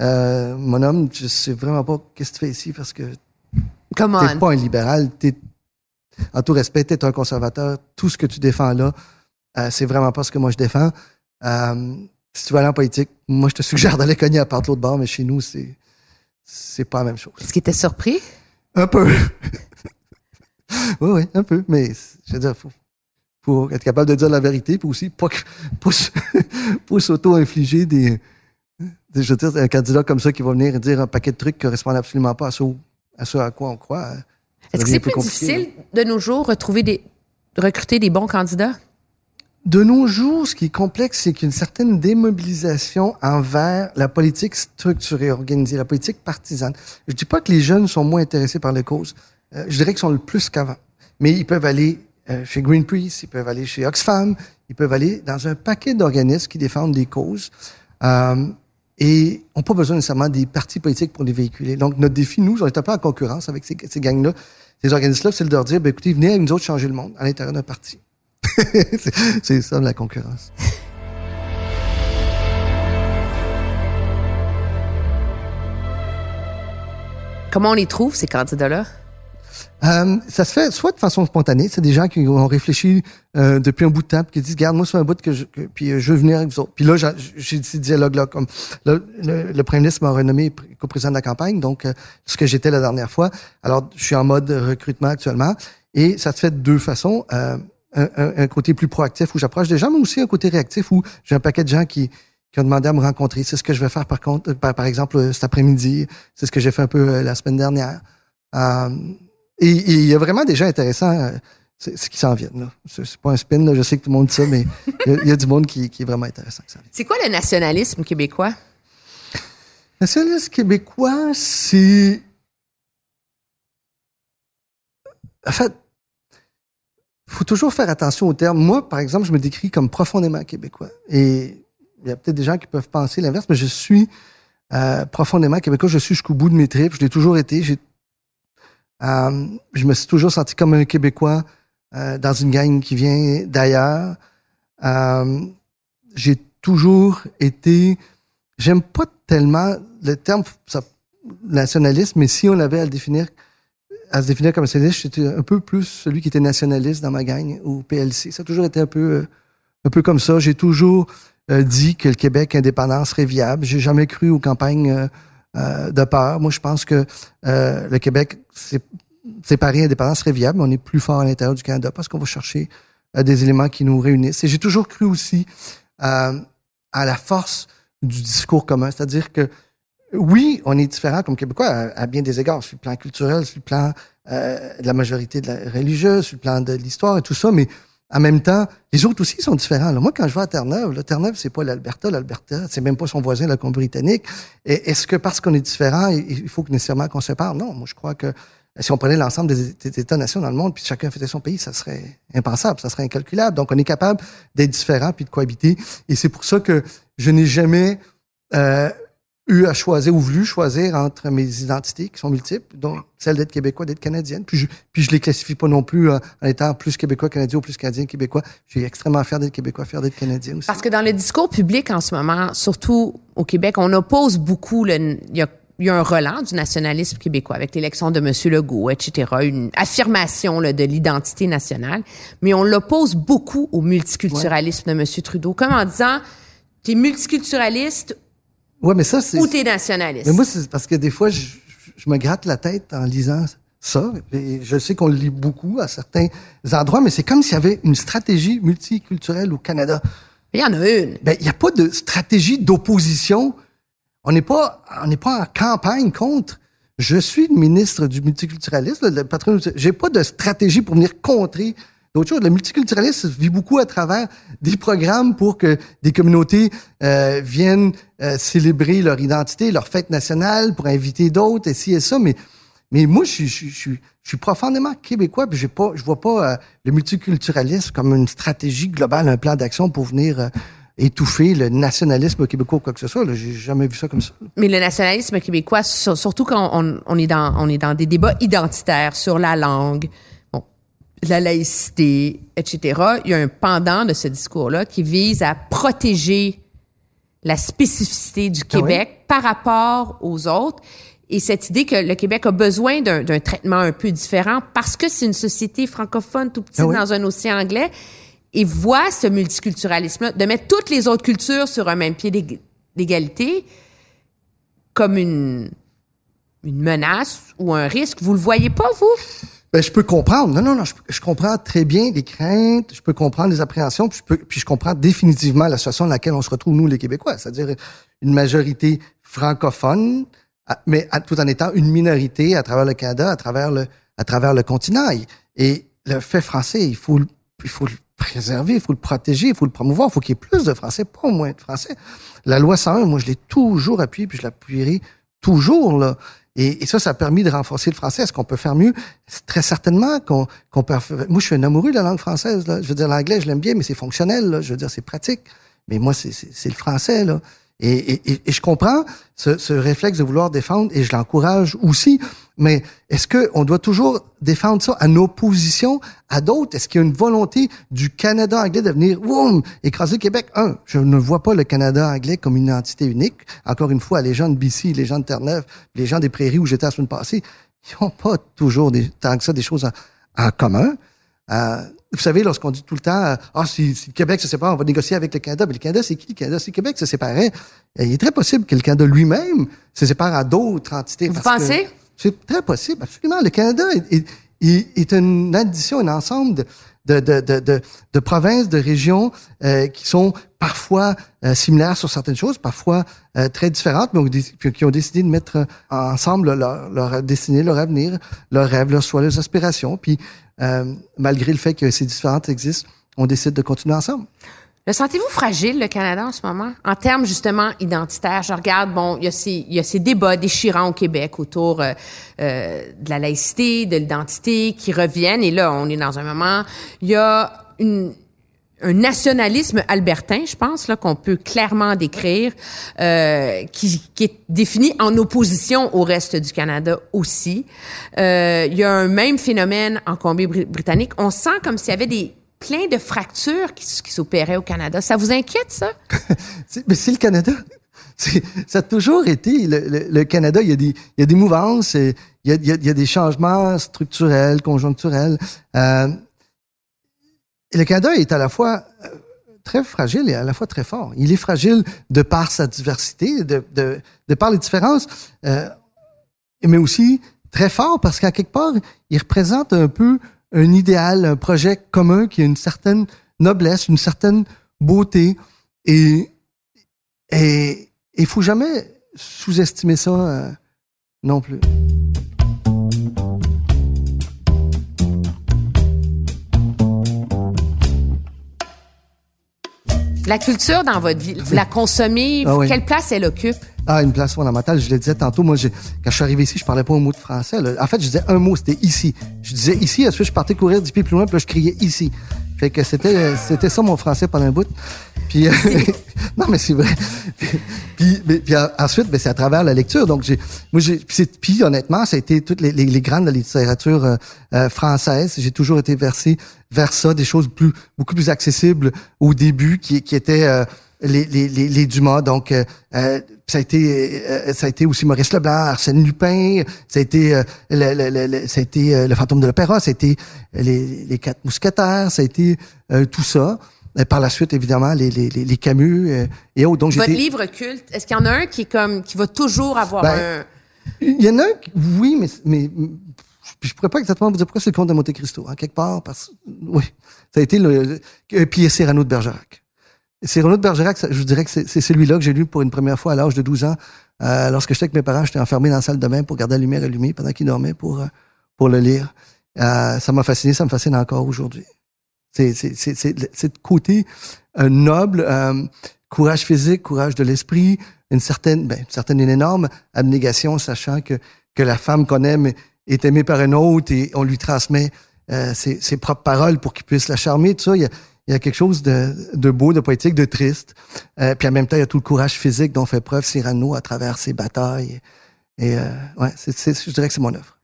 [SPEAKER 5] euh, mon homme, je sais vraiment pas qu'est-ce que tu fais ici parce que
[SPEAKER 2] Come
[SPEAKER 5] t'es pas un libéral, t'es, en tout respect, t'es un conservateur. Tout ce que tu défends là, euh, c'est vraiment pas ce que moi je défends. Euh, si tu veux aller en politique, moi je te suggère d'aller cogner à part l'autre bord, mais chez nous, c'est, c'est pas la même chose.
[SPEAKER 2] Est-ce qu'il était surpris?
[SPEAKER 5] Un peu. oui, oui, un peu. Mais je veux dire, faut, faut être capable de dire la vérité, puis aussi pas, pas, s'auto-infliger des, des- Je veux dire, un candidat comme ça qui va venir dire un paquet de trucs qui correspondent absolument pas à ce, à ce à quoi on croit.
[SPEAKER 2] Est-ce que c'est plus
[SPEAKER 5] compliqué,
[SPEAKER 2] difficile de nos jours retrouver recruter des bons candidats?
[SPEAKER 5] De nos jours, ce qui est complexe, c'est qu'il y a une certaine démobilisation envers la politique structurée, organisée, la politique partisane. Je dis pas que les jeunes sont moins intéressés par les causes. Euh, je dirais qu'ils sont le plus qu'avant. Mais ils peuvent aller euh, chez Greenpeace, ils peuvent aller chez Oxfam, ils peuvent aller dans un paquet d'organismes qui défendent des causes. Euh, et n'ont pas besoin nécessairement des partis politiques pour les véhiculer. Donc, notre défi, nous, on est un peu en concurrence avec ces, ces gangs-là, ces organismes-là, c'est de leur dire, ben, écoutez, venez avec nous autres changer le monde à l'intérieur d'un parti. c'est ça, la concurrence.
[SPEAKER 2] Comment on les trouve, ces candidats-là?
[SPEAKER 5] Euh, ça se fait soit de façon spontanée, c'est des gens qui ont réfléchi euh, depuis un bout de temps, qui disent, garde, moi, c'est un bout que je, puis euh, je veux venir avec vous autres. Puis là, j'ai- j'ai ce dialogue-là, comme là, le, le premier ministre m'a renommé pr- co-président de la campagne, donc euh, ce que j'étais la dernière fois. Alors, je suis en mode recrutement actuellement, et ça se fait de deux façons. Euh, un, un- un côté plus proactif où j'approche des gens, mais aussi un côté réactif où j'ai un paquet de gens qui qui ont demandé à me rencontrer. C'est ce que je vais faire par contre, par, par exemple cet après-midi. C'est ce que j'ai fait un peu la semaine dernière. Et il y a vraiment des gens intéressants euh, c'est qui s'en viennent. là. C'est pas un spin, là, je sais que tout le monde dit ça, mais il y a- il y, a du monde qui, qui est vraiment intéressant. vient.
[SPEAKER 2] C'est quoi le nationalisme québécois?
[SPEAKER 5] Le nationalisme québécois, c'est... En fait, faut toujours faire attention aux termes. Moi, par exemple, je me décris comme profondément québécois. Et il y a peut-être des gens qui peuvent penser l'inverse, mais je suis euh, profondément québécois. Je suis jusqu'au bout de mes tripes. Je l'ai toujours été. J'ai, je me suis toujours senti comme un Québécois euh, dans une gang qui vient d'ailleurs. Euh, j'ai toujours été... J'aime pas tellement le terme ça, nationalisme, mais si on avait à le définir, à se définir comme nationaliste, j'étais un peu plus celui qui était nationaliste dans ma gang au PLC. Ça a toujours été un peu, euh, un peu comme ça. J'ai toujours euh, dit que le Québec indépendant serait viable. J'ai jamais cru aux campagnes euh, euh, de peur. Moi, je pense que euh, le Québec c'est- séparé indépendant serait viable, on est plus fort à l'intérieur du Canada parce qu'on va chercher euh, des éléments qui nous réunissent. Et j'ai toujours cru aussi à la force du discours commun, c'est-à-dire que oui, on est différent comme Québécois à, bien des égards, sur le plan culturel, sur le plan de la majorité de la religieuse, sur le plan de l'histoire et tout ça, mais en même temps, les autres aussi sont différents. là. Moi, quand je vais à Terre-Neuve, Terre-Neuve, c'est pas l'Alberta, l'Alberta, c'est même pas son voisin, la Colombie-Britannique. Est-ce que parce qu'on est différent, il faut que nécessairement qu'on se sépare? Non, moi, je crois que si on prenait l'ensemble des, des États-nations dans le monde, puis chacun faisait son pays, ça serait impensable, ça serait incalculable. Donc, on est capable d'être différent puis de cohabiter. Et c'est pour ça que je n'ai jamais euh, eu à choisir ou voulu choisir entre mes identités qui sont multiples, dont celle d'être québécois, d'être canadienne. Puis je, puis je les classifie pas non plus euh, en étant plus québécois, canadien ou plus canadien, québécois. Je suis extrêmement fier d'être québécois, fier d'être canadien aussi.
[SPEAKER 2] Parce que dans le discours public en ce moment, surtout au Québec, on oppose beaucoup le. Il y a, il y a un relan du nationalisme québécois avec l'élection de M. Legault, etc., une affirmation là, de l'identité nationale, mais on l'oppose beaucoup au multiculturalisme de M. Trudeau, comme en disant t'es multiculturaliste
[SPEAKER 5] Ouais, mais ça, c'est.
[SPEAKER 2] ou t'es nationaliste.
[SPEAKER 5] Mais moi, c'est parce que des fois, je, je me gratte la tête en lisant ça. Et je sais qu'on le lit beaucoup à certains endroits, mais c'est comme s'il y avait une stratégie multiculturelle au Canada.
[SPEAKER 2] Il y en a une.
[SPEAKER 5] Ben, il n'y a pas de stratégie d'opposition. On n'est pas, on n'est pas en campagne contre. Je suis le ministre du multiculturalisme, le patron. J'ai pas de stratégie pour venir contrer Le multiculturalisme vit beaucoup à travers des programmes pour que des communautés euh, viennent euh, célébrer leur identité, leur fête nationale, pour inviter d'autres, et ci et ça. Mais, mais moi, je, suis- profondément québécois, puis j'ai pas, je vois pas euh, le multiculturalisme comme une stratégie globale, un plan d'action pour venir étouffer le nationalisme québécois ou quoi que ce soit. J'ai jamais vu ça comme ça.
[SPEAKER 2] Mais le nationalisme québécois, sur- surtout quand on, est dans, des débats identitaires sur la langue, la laïcité, etc., il y a un pendant de ce discours-là qui vise à protéger la spécificité du Québec par rapport aux autres. Et cette idée que le Québec a besoin d'un traitement un peu différent parce que c'est une société francophone tout petite
[SPEAKER 5] Ah oui?
[SPEAKER 2] dans un océan anglais et voit ce multiculturalisme-là, de mettre toutes les autres cultures sur un même pied d'ég- d'égalité comme une, une menace ou un risque. Vous le voyez pas, vous?
[SPEAKER 5] Ben, je peux comprendre. Non, non, non. Je, comprends très bien les craintes. Je peux comprendre les appréhensions. Puis je, comprends définitivement la situation dans laquelle on se retrouve, nous, les Québécois. C'est-à-dire une majorité francophone, mais tout en étant une minorité à travers le Canada, à travers le, à travers le continent. Et, le fait français, il faut, il faut le préserver, il faut le protéger, il faut le promouvoir, il faut qu'il y ait plus de français, pas moins de français. La loi 101, moi, je l'ai toujours appuyée, puis je l'appuierai toujours, là. Et, et ça, ça a permis de renforcer le français. Est-ce qu'on peut faire mieux? Très certainement qu'on qu'on peut... Moi, je suis un amoureux de la langue française, là. Je veux dire, l'anglais, je l'aime bien, mais c'est fonctionnel, là. Je veux dire, c'est pratique. Mais moi, c'est le français, là. Et, et, et- je comprends ce, ce réflexe de vouloir défendre, et je l'encourage aussi. Mais est-ce qu'on doit toujours défendre ça en opposition à d'autres? Est-ce qu'il y a une volonté du Canada anglais de venir, boum, écraser Québec? Un, je ne vois pas le Canada anglais comme une entité unique. Encore une fois, les gens de BC, les gens de Terre-Neuve, les gens des Prairies où j'étais la semaine passée, ils n'ont pas toujours des, tant que ça des choses en, en commun. Euh, vous savez, lorsqu'on dit tout le temps, euh, ah, si, si le Québec se sépare, on va négocier avec le Canada. Mais le Canada, c'est qui? Le Canada? Si le Québec se séparait, il est très possible que le Canada lui-même se sépare à d'autres entités.
[SPEAKER 2] Vous pensez?
[SPEAKER 5] c'est très possible, absolument. Le Canada est- est- est une addition, un ensemble de, de, de, de, de- provinces, de régions euh, qui sont parfois euh, similaires sur certaines choses, parfois euh, très différentes, mais qui ont décidé de mettre euh, ensemble leur, leur destinée, leur avenir, leurs rêves, leurs choix, leurs aspirations. Puis, euh, malgré le fait que ces différentes existent, on décide de continuer ensemble.
[SPEAKER 2] Le sentez-vous fragile, le Canada, en ce moment? En termes, justement, identitaires, je regarde, bon, il y a ces, il y a ces débats déchirants au Québec autour euh, euh, de la laïcité, de l'identité, qui reviennent. Et là, on est dans un moment, il y a une, un nationalisme albertain, je pense, là, qu'on peut clairement décrire, euh, qui, qui est défini en opposition au reste du Canada aussi. Euh, il y a un même phénomène en Colombie-Britannique. On sent comme s'il y avait des plein de fractures qui, s'opéraient au Canada. Ça vous inquiète, ça?
[SPEAKER 5] Mais c'est le Canada. Ça a toujours été le, Canada. Il y a des, mouvances, euh, il y a, des changements structurels, conjoncturels. Euh, et le Canada est à la fois euh, très fragile et à la fois très fort. Il est fragile de par sa diversité, de par les différences, euh, mais aussi très fort parce qu'à quelque part, il représente un peu un idéal, un projet commun qui a une certaine noblesse, une certaine beauté. Et et il faut jamais sous-estimer ça euh, non plus.
[SPEAKER 2] La culture dans votre vie, vous la consommez,
[SPEAKER 5] Ah oui.
[SPEAKER 2] quelle place elle occupe?
[SPEAKER 5] Ah, une place fondamentale. Je le disais tantôt. Moi, j'ai- quand je suis arrivé ici, je parlais pas un mot de français. là. En fait, je disais un mot, c'était ici. Je disais ici, ensuite je partais courir dix pieds plus loin, puis là, je criais ici. Fait que c'était, c'était ça mon français pendant un bout. Puis, euh, non, mais c'est vrai. Puis, mais- puis, ensuite, ben, c'est à travers la lecture. Donc, j'ai, moi, j'ai, puis honnêtement, ça a été toutes les, les, les grandes de la littérature euh, euh, française. J'ai toujours été versé vers ça, des choses plus, beaucoup plus accessibles au début, qui, qui étaient euh, les, les, les, les Dumas. Donc, euh, euh, ça a été, euh, ça a été aussi Maurice Leblanc, Arsène Lupin. Ça a été, euh, le, le, le- le- ça a été euh, le fantôme de l'opéra. Ça a été les, les quatre mousquetaires. Ça a été euh, tout ça. Et par la suite, évidemment, les, les, les, les Camus euh, et autres. Donc,
[SPEAKER 2] Votre livre culte, est-ce qu'il y en a un qui est comme, qui va toujours avoir
[SPEAKER 5] Ben,
[SPEAKER 2] un...
[SPEAKER 5] Il y en a un, qui- oui, mais, mais je pourrais pas exactement vous dire pourquoi c'est le comte de Monte Cristo, en quelque part, parce oui, ça a été le, puis Cyrano de Bergerac. Cyrano de Bergerac, je vous dirais que c'est c'est celui-là que j'ai lu pour une première fois à l'âge de 12 ans, euh, lorsque j'étais avec mes parents, j'étais enfermé dans la salle de bain pour garder la lumière allumée pendant qu'ils dormaient pour euh, pour le lire. Euh, ça m'a fasciné, ça me fascine encore aujourd'hui. C'est c'est c'est c'est le- c'est côté euh, noble, courage physique, courage de l'esprit, une certaine, ben, certaine une énorme abnégation, sachant que que la femme qu'on aime est aimée par un autre et on lui transmet ses, propres paroles pour qu'il puisse la charmer. Ça, il y a quelque chose de, de beau, de poétique, de triste. Euh, puis en même temps, il y a tout le courage physique dont fait preuve Cyrano à travers ses batailles. Et euh, ouais, je dirais que c'est mon œuvre.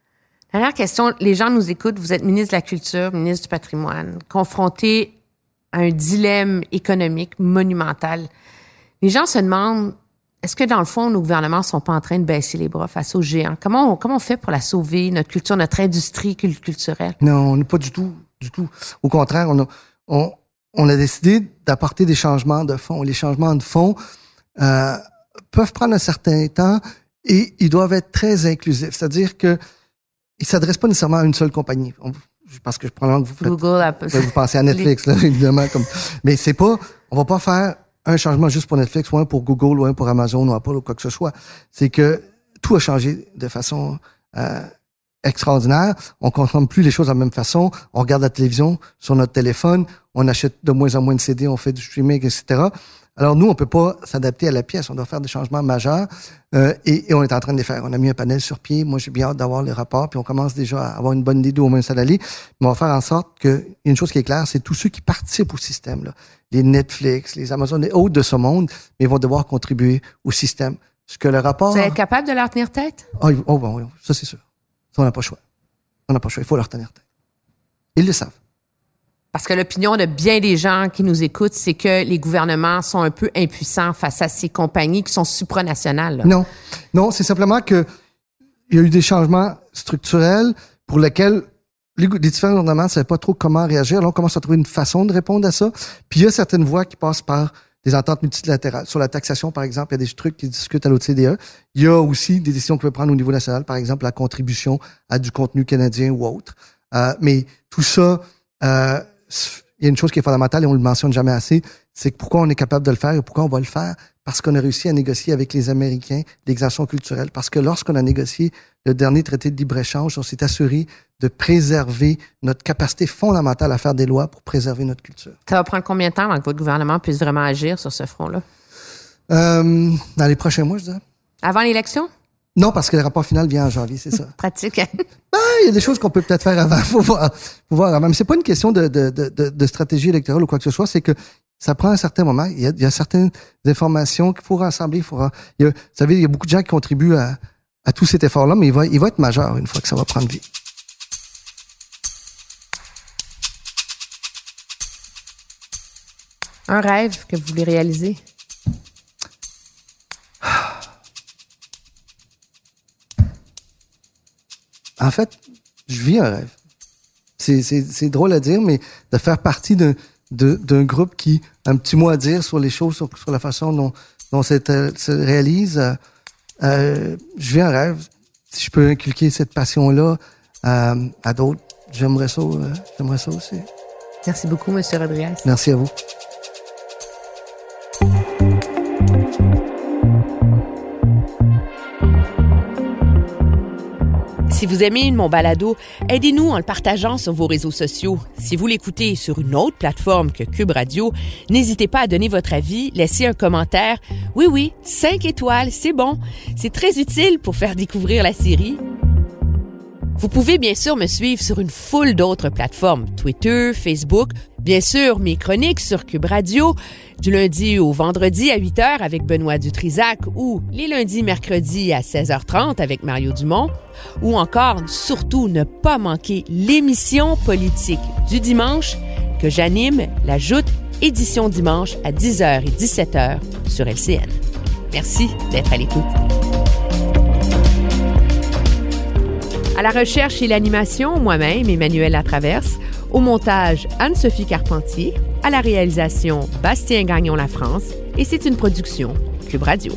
[SPEAKER 2] Dernière question, les gens nous écoutent, vous êtes ministre de la Culture, ministre du Patrimoine, confronté à un dilemme économique monumental. Les gens se demandent, est-ce que dans le fond, nos gouvernements sont pas en train de baisser les bras face aux géants? Comment on, comment on fait pour la sauver, notre culture, notre industrie cul- culturelle?
[SPEAKER 5] Non, on n'est pas du tout, du tout. Au contraire, on a, on, on a décidé d'apporter des changements de fond. Les changements de fond euh, peuvent prendre un certain temps et ils doivent être très inclusifs. C'est-à-dire que ils s'adressent pas nécessairement à une seule compagnie. On- parce que je prends que vous faites
[SPEAKER 2] Google, Apple.
[SPEAKER 5] Vous pensez à Netflix, là, évidemment. Comme... Mais c'est pas, on va pas faire un changement juste pour Netflix, ou un pour Google, ou un pour Amazon, ou Apple, ou quoi que ce soit. C'est que tout a changé de façon euh, extraordinaire. On consomme plus les choses de la même façon. On regarde la télévision sur notre téléphone. On achète de moins en moins de CD. On fait du streaming, etc. Alors nous, on peut pas s'adapter à la pièce. On doit faire des changements majeurs euh, et, et, on est en train de les faire. On a mis un panel sur pied. Moi, j'ai bien hâte d'avoir les rapports. Puis on commence déjà à avoir une bonne idée d'où on va s'aller. Mais on va faire en sorte que une chose qui est claire, c'est tous ceux qui participent au système, là, les Netflix, les Amazon, les autres de ce monde, mais ils vont devoir contribuer au système. Ce que le rapport.
[SPEAKER 2] Vous êtes capable de leur tenir tête?
[SPEAKER 5] Oh, oh bon, ça c'est sûr. Ça, on n'a pas le choix. On n'a pas le choix. Il faut leur tenir tête. Ils le savent.
[SPEAKER 2] Parce que l'opinion de bien des gens qui nous écoutent, c'est que les gouvernements sont un peu impuissants face à ces compagnies qui sont supranationales. Là.
[SPEAKER 5] Non, non, c'est simplement que il y a eu des changements structurels pour lesquels les, différents gouvernements ne savaient pas trop comment réagir. Alors, on commence à trouver une façon de répondre à ça. Puis, il y a certaines voies qui passent par des ententes multilatérales. Sur la taxation, par exemple, il y a des trucs qui discutent à l'OCDE. Il y a aussi des décisions qu'on peut prendre au niveau national, par exemple, la contribution à du contenu canadien ou autre. Euh, mais tout ça, euh, il y a une chose qui est fondamentale et on le mentionne jamais assez, c'est que pourquoi on est capable de le faire et pourquoi on va le faire? Parce qu'on a réussi à négocier avec les Américains l'exemption culturelle. Parce que lorsqu'on a négocié le dernier traité de libre-échange, on s'est assuré de préserver notre capacité fondamentale à faire des lois pour préserver notre culture.
[SPEAKER 2] Ça va prendre combien de temps avant que votre gouvernement puisse vraiment agir sur ce front-là?
[SPEAKER 5] Euh, dans les prochains mois, je dirais.
[SPEAKER 2] Avant l'élection?
[SPEAKER 5] Non, parce que le rapport final vient en janvier, c'est ça.
[SPEAKER 2] Pratique.
[SPEAKER 5] ben, il y a des choses qu'on peut peut-être faire avant. Faut voir. Faut voir. Mais c'est pas une question de, de, de, de, stratégie électorale ou quoi que ce soit. C'est que ça prend un certain moment. Il y a, il y a certaines informations qu'il faut rassembler. Il faut, il y a, vous savez, il y a beaucoup de gens qui contribuent à, à tout cet effort-là, mais il va, il va être majeur une fois que ça va prendre vie.
[SPEAKER 2] Un rêve que vous voulez réaliser?
[SPEAKER 5] En fait, je vis un rêve. C'est drôle à dire, mais de faire partie d'un groupe qui a un petit mot à dire sur les choses, sur, sur la façon dont, dont ça se réalise, euh, euh, je vis un rêve. Si je peux inculquer cette passion-là euh, à d'autres, j'aimerais ça, j'aimerais ça aussi.
[SPEAKER 2] Merci beaucoup, Monsieur Rodriguez.
[SPEAKER 5] Merci à vous.
[SPEAKER 2] Si vous aimez mon balado, aidez-nous en le partageant sur vos réseaux sociaux. Si vous l'écoutez sur une autre plateforme que Cube Radio, n'hésitez pas à donner votre avis, laisser un commentaire. Oui, oui, 5 étoiles, c'est bon. C'est très utile pour faire découvrir la série. Vous pouvez bien sûr me suivre sur une foule d'autres plateformes, Twitter, Facebook, bien sûr mes chroniques sur Cube Radio, du lundi au vendredi à 8h avec Benoît Dutrisac ou les lundis mercredis à 16h30 avec Mario Dumont, ou encore surtout ne pas manquer l'émission politique du dimanche que j'anime, la Joute édition dimanche à 10h et 17h sur LCN. Merci d'être à l'écoute. À la recherche et l'animation, moi-même, Emmanuel Latraverse. Au montage, Anne-Sophie Carpentier. À la réalisation, Bastien Gagnon La France. Et c'est une production Cube Radio.